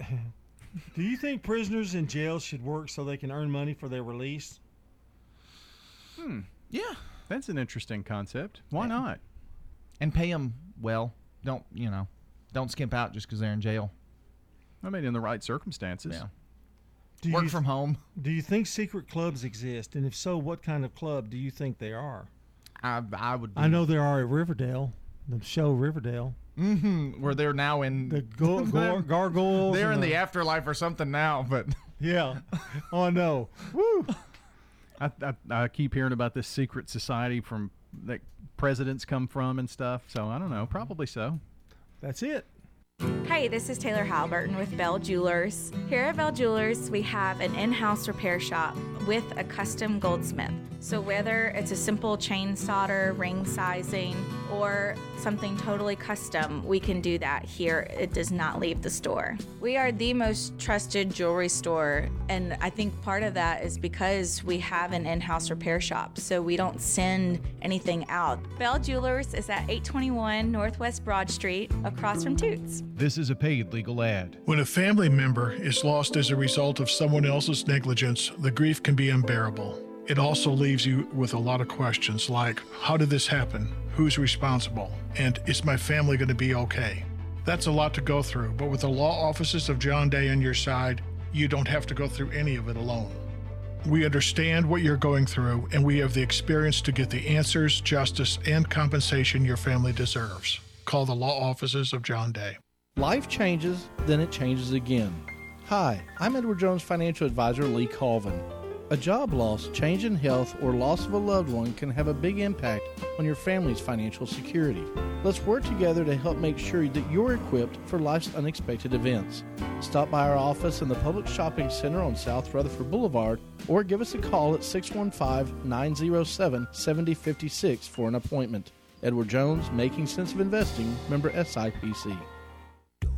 [laughs] do you think prisoners in jail should work so they can earn money for their release? Hmm. Yeah, That's an interesting concept. Why not? and pay them well. Don't you know? Don't skimp out just because they're in jail. I mean, in the right circumstances. Yeah. Do Work you, from home. Do you think secret clubs exist, and if so, what kind of club do you think they are? I I would. Be, I know there are at Riverdale, the show Riverdale. Mm-hmm. Where they're now in The go- [laughs] gar- gargoyles. they're in the afterlife or something now, but [laughs] Yeah. Oh no. Woo. I, I, I keep hearing about this secret society from that presidents come from and stuff. So I don't know. Probably so. That's it. Hi, this is Taylor Halberton with Bell Jewelers. Here at Bell Jewelers, we have an in house repair shop with a custom goldsmith. So, whether it's a simple chain solder, ring sizing, or something totally custom, we can do that here. It does not leave the store. We are the most trusted jewelry store, and I think part of that is because we have an in house repair shop, so we don't send anything out. Bell Jewelers is at 821 Northwest Broad Street, across from Toots. This is a paid legal ad. When a family member is lost as a result of someone else's negligence, the grief can be unbearable. It also leaves you with a lot of questions like How did this happen? Who's responsible? And is my family going to be okay? That's a lot to go through, but with the law offices of John Day on your side, you don't have to go through any of it alone. We understand what you're going through, and we have the experience to get the answers, justice, and compensation your family deserves. Call the law offices of John Day. Life changes, then it changes again. Hi, I'm Edward Jones financial advisor Lee Colvin. A job loss, change in health, or loss of a loved one can have a big impact on your family's financial security. Let's work together to help make sure that you're equipped for life's unexpected events. Stop by our office in the Public Shopping Center on South Rutherford Boulevard or give us a call at 615 907 7056 for an appointment. Edward Jones, Making Sense of Investing, member SIPC.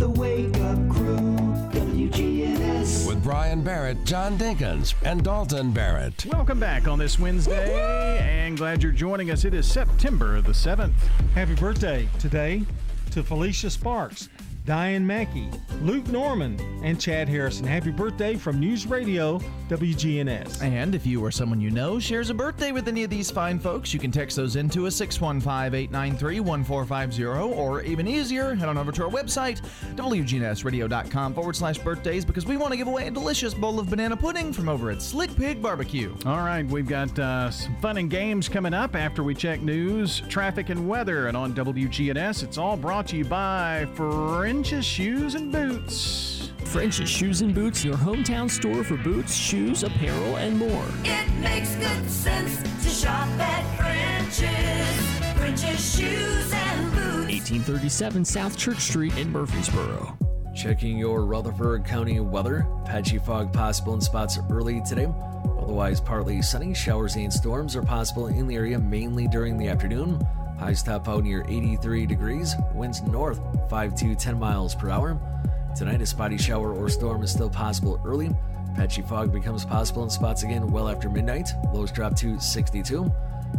The Wake Up Crew, WGNS. With Brian Barrett, John Dinkins, and Dalton Barrett. Welcome back on this Wednesday, and glad you're joining us. It is September the 7th. Happy birthday today to Felicia Sparks, Diane Mackey, Luke Norman, and Chad Harrison. Happy birthday from News Radio WGNS. And if you or someone you know shares a birthday with any of these fine folks, you can text those into a 615 893 1450, or even easier, head on over to our website, WGNSradio.com forward slash birthdays, because we want to give away a delicious bowl of banana pudding from over at Slick Pig Barbecue. All right, we've got uh, some fun and games coming up after we check news, traffic, and weather. And on WGNS, it's all brought to you by French's Shoes and Boots. French's Shoes and Boots, your hometown store for boots, shoes, apparel, and more. It makes good sense to shop at French's. French's Shoes and Boots. 1837 South Church Street in Murfreesboro. Checking your Rutherford County weather. Patchy fog possible in spots early today. Otherwise, partly sunny. Showers and storms are possible in the area mainly during the afternoon. Highs top out near 83 degrees. Winds north 5 to 10 miles per hour. Tonight, a spotty shower or storm is still possible early. Patchy fog becomes possible in spots again well after midnight. Lows drop to 62.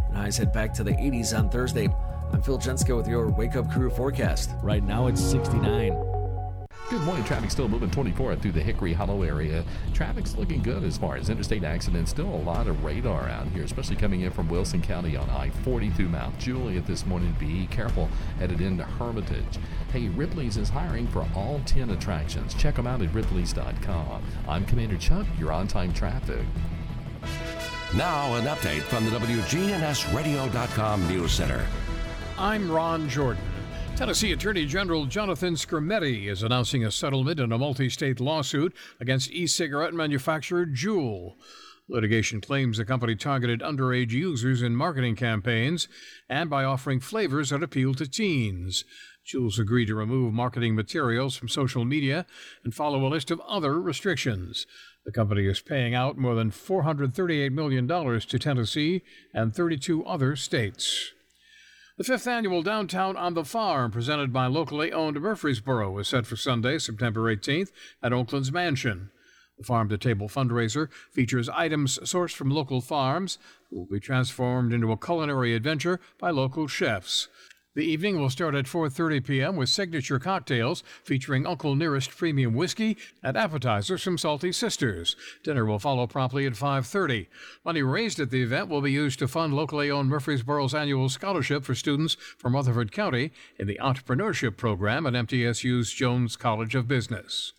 And highs head back to the 80s on Thursday. I'm Phil Jenska with your Wake Up Crew forecast. Right now, it's 69. Good morning. Traffic still moving 24 through the Hickory Hollow area. Traffic's looking good as far as interstate accidents. Still a lot of radar out here, especially coming in from Wilson County on I-40 through Mount Juliet this morning. Be careful headed into Hermitage. Hey, Ripley's is hiring for all 10 attractions. Check them out at ripley's.com. I'm Commander Chuck. You're on time traffic. Now, an update from the WGNSradio.com News Center. I'm Ron Jordan. Tennessee Attorney General Jonathan Skrmetti is announcing a settlement in a multi state lawsuit against e cigarette manufacturer Juul. Litigation claims the company targeted underage users in marketing campaigns and by offering flavors that appeal to teens. Juul's agreed to remove marketing materials from social media and follow a list of other restrictions. The company is paying out more than $438 million to Tennessee and 32 other states. The fifth annual Downtown on the Farm, presented by locally owned Murfreesboro, is set for Sunday, September 18th at Oaklands Mansion. The Farm to Table fundraiser features items sourced from local farms will be transformed into a culinary adventure by local chefs. The evening will start at 4:30 p.m. with signature cocktails featuring Uncle Nearest premium whiskey and appetizers from Salty Sisters. Dinner will follow promptly at 5:30. Money raised at the event will be used to fund locally owned Murfreesboro's annual scholarship for students from Rutherford County in the entrepreneurship program at MTSU's Jones College of Business.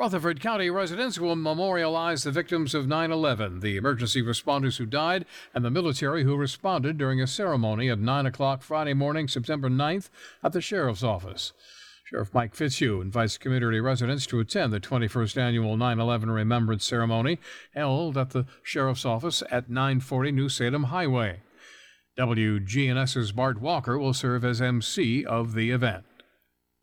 Rutherford County residents will memorialize the victims of 9 11, the emergency responders who died, and the military who responded during a ceremony at 9 o'clock Friday morning, September 9th, at the Sheriff's Office. Sheriff Mike Fitzhugh invites community residents to attend the 21st annual 9 11 Remembrance Ceremony held at the Sheriff's Office at 940 New Salem Highway. WGNS's Bart Walker will serve as MC of the event.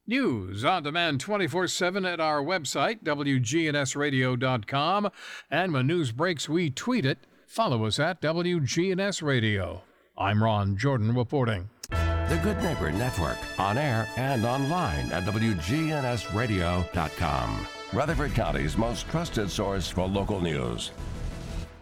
News on demand 24 7 at our website, WGNSradio.com. And when news breaks, we tweet it. Follow us at WGNS Radio. I'm Ron Jordan reporting. The Good Neighbor Network, on air and online at WGNSradio.com. Rutherford County's most trusted source for local news.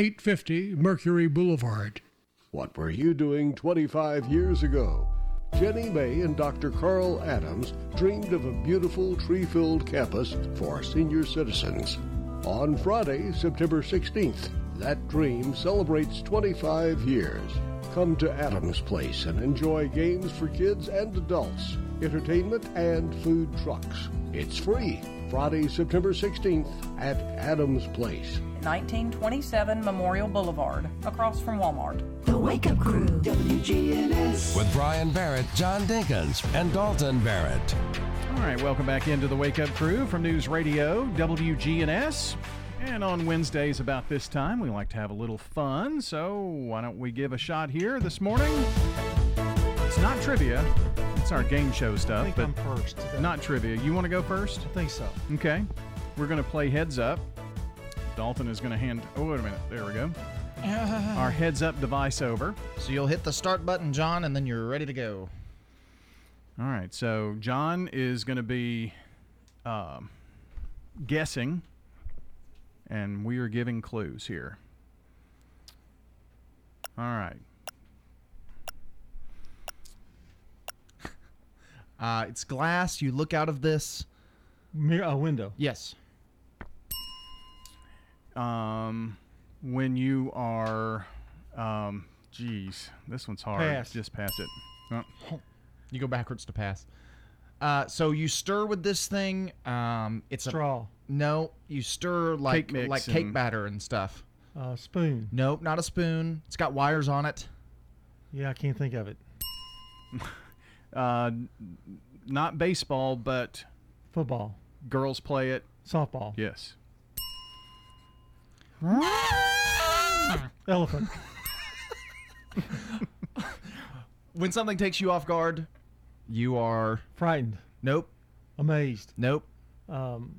850 Mercury Boulevard. What were you doing 25 years ago? Jenny May and Dr. Carl Adams dreamed of a beautiful tree filled campus for senior citizens. On Friday, September 16th, that dream celebrates 25 years. Come to Adams Place and enjoy games for kids and adults, entertainment, and food trucks. It's free Friday, September 16th at Adams Place. 1927 Memorial Boulevard, across from Walmart. The Wake Up Crew, WGNS. With Brian Barrett, John Dinkins, and Dalton Barrett. All right, welcome back into the Wake Up Crew from News Radio WGNS. And on Wednesdays about this time, we like to have a little fun. So why don't we give a shot here this morning? It's not trivia. It's our game show stuff, I think but I'm first. today. not trivia. You want to go first? I think so. Okay. We're going to play heads up. Dalton is going to hand. Oh, wait a minute. There we go. [laughs] Our heads up device over. So you'll hit the start button, John, and then you're ready to go. All right. So John is going to be um, guessing, and we are giving clues here. All right. [laughs] Uh, it's glass. You look out of this. Mir- a window. Yes. Um, when you are, um, geez, this one's hard. Pass. Just pass it. Oh. You go backwards to pass. Uh, so you stir with this thing. Um, it's Straw. A, no, you stir like Cake like cake and- batter and stuff. Uh, spoon. Nope, not a spoon. It's got wires on it. Yeah, I can't think of it. [laughs] Uh, not baseball, but Football. girls play it. Softball. Yes. Elephant. When something takes you off guard, you are Frightened. nope, Amazed. nope. Um,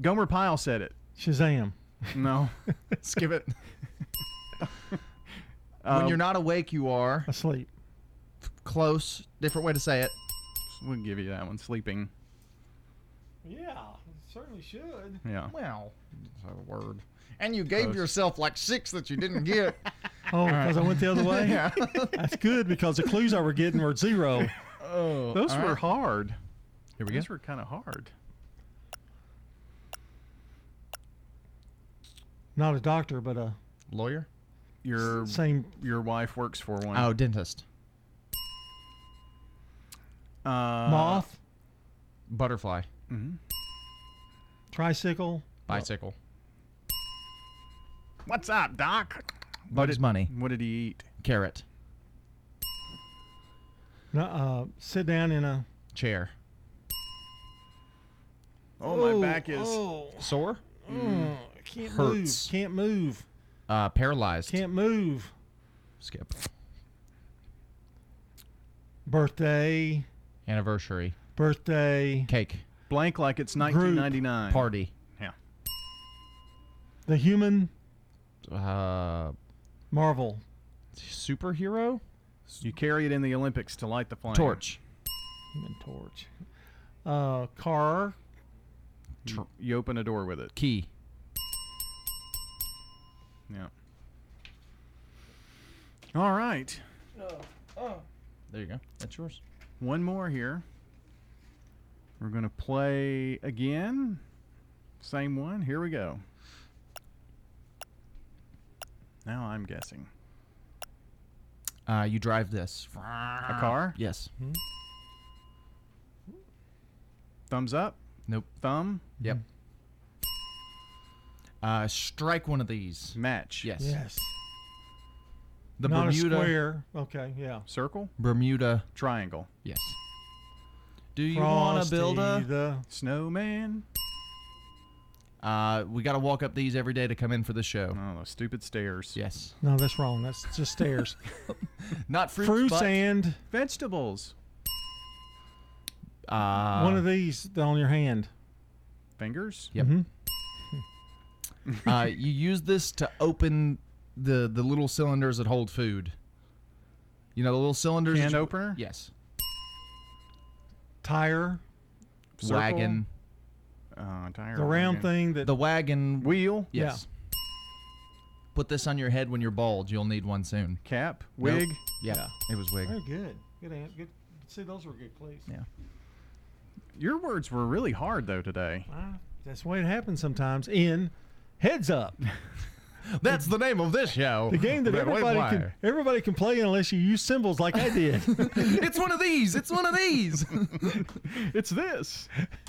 Gomer Pyle said it. Shazam. No. [laughs] Skip it. [laughs] when Um, you're not awake, you are Asleep. close. Different way to say it. We'll give you that one. Sleeping. Yeah, certainly should. Yeah. Well, it's a word. And you gave Close. yourself like six that you didn't get. [laughs] Oh, because I went the other way? [laughs] Yeah. That's good because the clues I were getting were zero. oh, Those were right. hard. Here we Those go. were kind of hard. Not a doctor, but a Lawyer. Your same. your wife works for one. Oh, dentist. Uh, Moth. Butterfly. mhm. Tricycle. Bicycle. What's up, Doc? What Bugs did, Bunny. What did he eat? Carrot. No, uh, sit down in a. Chair. Oh, my back is. Oh, Sore. oh, can't Hurts. move. Can't move. Uh, paralyzed. Can't move. Skip. Birthday. Anniversary. Birthday. Cake. Blank like it's Group. 1999. Party. Yeah. The human. Uh, Marvel. superhero. You carry it in the Olympics to light the flame. Torch. Human torch. Uh, car. You, you open a door with it. Key. Yeah. All right. There you go. That's yours. One more here. We're going to play again. Same one. Here we go. Now I'm guessing. Uh, you drive this. A car? Yes. Thumbs up? Nope. Thumb? Yep. Uh, strike one of these. Match. Yes. Yes. The Not Bermuda a square. Okay. Yeah. Circle? Bermuda. Triangle. Yes. Do you want to build a? the Snowman? Uh, we got to walk up these every day to come in for the show. Oh, those stupid stairs. Yes. No, that's wrong. That's just stairs. [laughs] Not fruits, Fruits but, and Vegetables. uh, one of these on your hand. Fingers? Yep. Mhm. uh, you use this to open the the little cylinders that hold food. You know the little cylinders. Can that you- opener? Yes. Tire. Circle? Wagon. Uh, tire. The round wagon. thing that. The wagon. Wheel? Yes. Put this on your head when you're bald. You'll need one soon. Cap? Nope. Wig? Yeah, it was wig. Very good. Good. an- Good. See, those were good clues. Yeah. Your words were really hard, though, today. Ah, that's the way it happens sometimes. In heads up. [laughs] That's the name of this show. The game that we everybody can everybody can play unless you use symbols like I did. [laughs] it's one of these. It's one of these. [laughs] it's this. [laughs]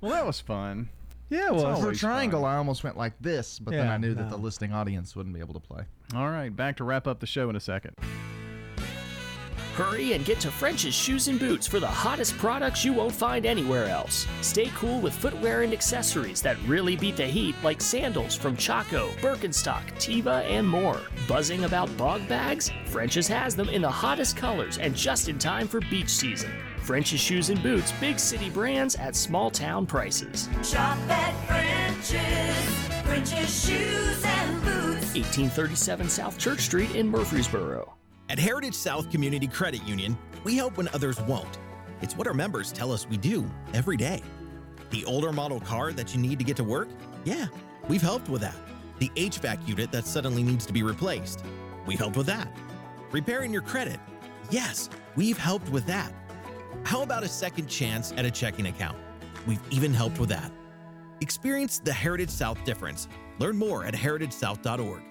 well, that was fun. Yeah, well, For always triangle, fun. I almost went like this, but then I knew that the listening audience wouldn't be able to play. All right, back to wrap up the show in a second. Hurry and get to French's Shoes and Boots for the hottest products you won't find anywhere else. Stay cool with footwear and accessories that really beat the heat, like sandals from Chaco, Birkenstock, Teva, and more. Buzzing about Bogg bags? French's has them in the hottest colors and just in time for beach season. French's Shoes and Boots, big city brands at small town prices. Shop at French's. French's Shoes and Boots. 1837 South Church Street in Murfreesboro. At Heritage South Community Credit Union, we help when others won't. It's what our members tell us we do every day. The older model car that you need to get to work? Yeah, we've helped with that. The HVAC unit that suddenly needs to be replaced? We've helped with that. Repairing your credit? Yes, we've helped with that. How about a second chance at a checking account? We've even helped with that. Experience the Heritage South difference. Learn more at heritagesouth.org.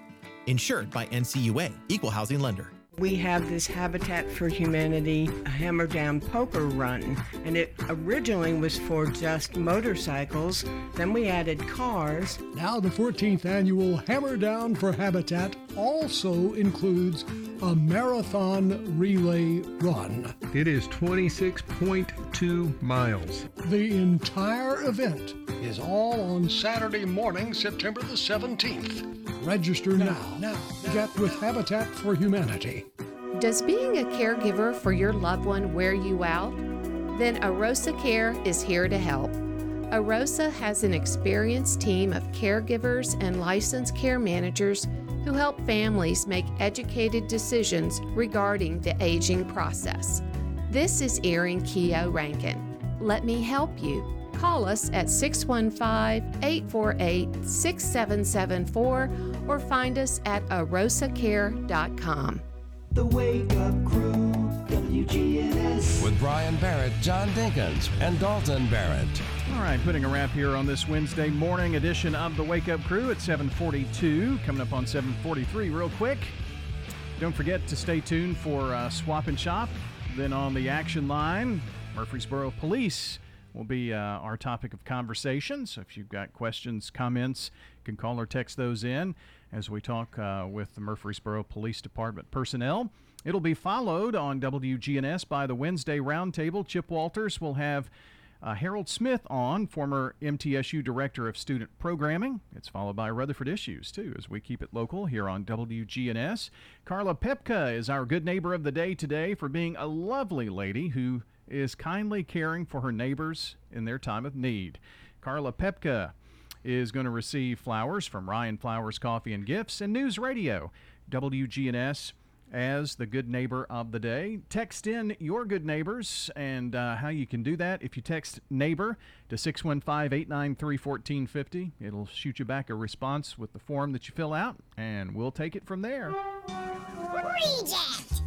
Insured by NCUA, Equal Housing Lender. We have this Habitat for Humanity Hammer Down Poker Run, and it originally was for just motorcycles. Then we added cars. Now, the 14th annual Hammer Down for Habitat also includes a marathon relay run. It is 26.2 miles. The entire event is all on Saturday morning, September the 17th. Register now. Now, get with Habitat for Humanity. Does being a caregiver for your loved one wear you out? Then Arosa Care is here to help. Arosa has an experienced team of caregivers and licensed care managers who help families make educated decisions regarding the aging process. This is Erin Keogh Rankin. Let me help you. Call us at 615 848 6774 or find us at arosacare.com. The Wake Up Crew, WGNS. With Brian Barrett, John Dinkins, and Dalton Barrett. All right, putting a wrap here on this Wednesday morning edition of the Wake Up Crew at 7:42. Coming up on 7:43, real quick. Don't forget to stay tuned for uh, Swap and Shop. Then on the action line, Murfreesboro Police will be uh, our topic of conversation. So if you've got questions, comments, you can call or text those in as we talk uh, with the Murfreesboro Police Department personnel. It'll be followed on WGNS by the Wednesday Roundtable. Chip Walters will have uh, Harold Smith on, former MTSU Director of Student Programming. It's followed by Rutherford Issues, too, as we keep it local here on WGNS. Carla Pepka is our good neighbor of the day today for being a lovely lady who is kindly caring for her neighbors in their time of need. Carla Pepka is going to receive flowers from Ryan Flowers Coffee and Gifts and News Radio. WGNS as the good neighbor of the day. Text in your good neighbors and uh, how you can do that. If you text neighbor to 615 893 1450, it'll shoot you back a response with the form that you fill out, and we'll take it from there. Reject.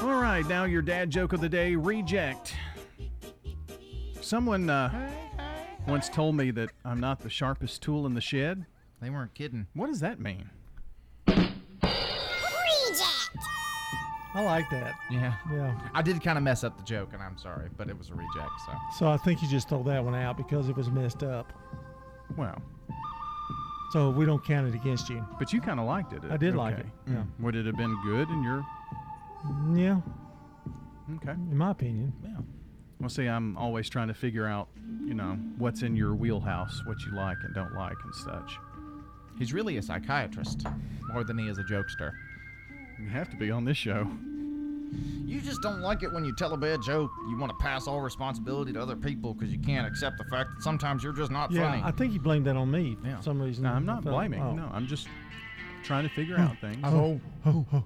All right, now your dad joke of the day reject. Someone uh, once told me that I'm not the sharpest tool in the shed. They weren't kidding. What does that mean? I like that. Yeah. Yeah. I did kind of mess up the joke, and I'm sorry, but it was a reject, so. So I think you just throw that one out because it was messed up. Well, So we don't count it against you. but you kind of liked it. I did like it, Mm. yeah. Would it have been good in your? Yeah. Okay. In my opinion. Yeah. Well, see, I'm always trying to figure out, you know, what's in your wheelhouse, what you like and don't like, and such. He's really a psychiatrist more than he is a jokester. You have to be on this show. You just don't like it when you tell a bad joke. You want to pass all responsibility to other people because you can't accept the fact that sometimes you're just not yeah, funny. I think he blamed that on me for some reason. No, I'm not felt- blaming. oh. No, I'm just trying to figure oh. out things. Oh, oh, oh. oh.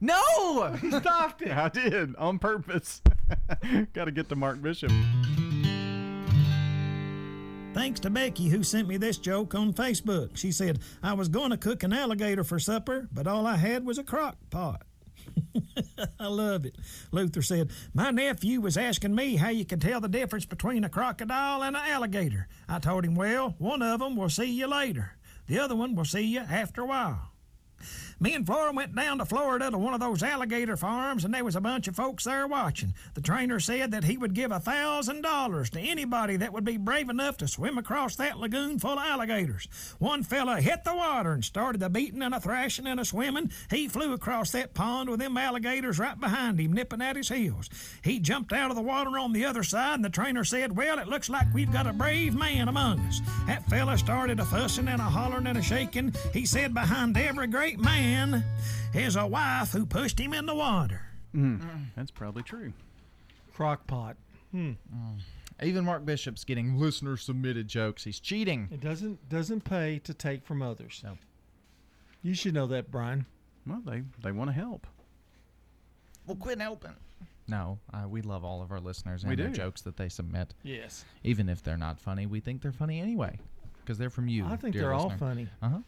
No! [laughs] He stopped it. [laughs] I did on purpose. [laughs] Got to get to Mark Bishop. Thanks to Becky, who sent me this joke on Facebook. She said, I was going to cook an alligator for supper, but all I had was a crock pot. [laughs] I love it. Luther said, My nephew was asking me how you can tell the difference between a crocodile and an alligator. I told him, Well, one of them will see you later, the other one will see you after a while. Me and Flora went down to Florida to one of those alligator farms, and there was a bunch of folks there watching. The trainer said that he would give a thousand dollars to anybody that would be brave enough to swim across that lagoon full of alligators. One fella hit the water and started a beating and a thrashing and a swimming. He flew across that pond with them alligators right behind him, nipping at his heels. He jumped out of the water on the other side, and the trainer said, Well, it looks like we've got a brave man among us. That fella started a fussing and a hollering and a shaking. He said, Behind every great man is a wife who pushed him in the water. Mm, That's probably true. Crock pot. Hmm. Even Mark Bishop's getting listener submitted jokes. He's cheating. It doesn't doesn't pay to take from others. No. You should know that, Brian. Well, they they want to help. Well, quit helping. No, uh, we love all of our listeners and We their do. jokes that they submit. Yes. Even if they're not funny, we think they're funny anyway because they're from you. I think dear they're all funny. Uh huh.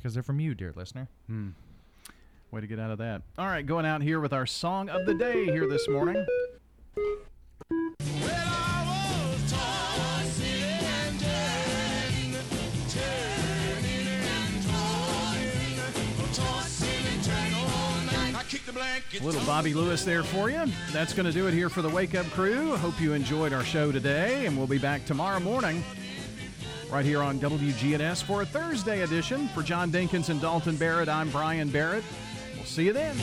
Because they're from you, dear listener. Hmm. Way to get out of that. All right, going out here with our song of the day here this morning. Little Bobby Lewis there for you. That's going to do it here for the Wake Up Crew. Hope you enjoyed our show today, and we'll be back tomorrow morning right here on WGNS for a Thursday edition. For John Dinkins and Dalton Barrett, I'm Brian Barrett. We'll see you then.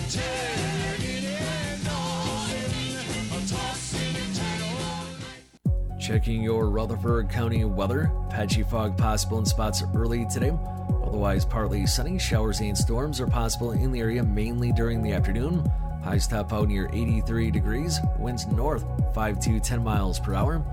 Checking your Rutherford County weather. Patchy fog possible in spots early today. Otherwise, partly sunny. Showers and storms are possible in the area mainly during the afternoon. Highs top out near 83 degrees. Winds north 5 to 10 miles per hour.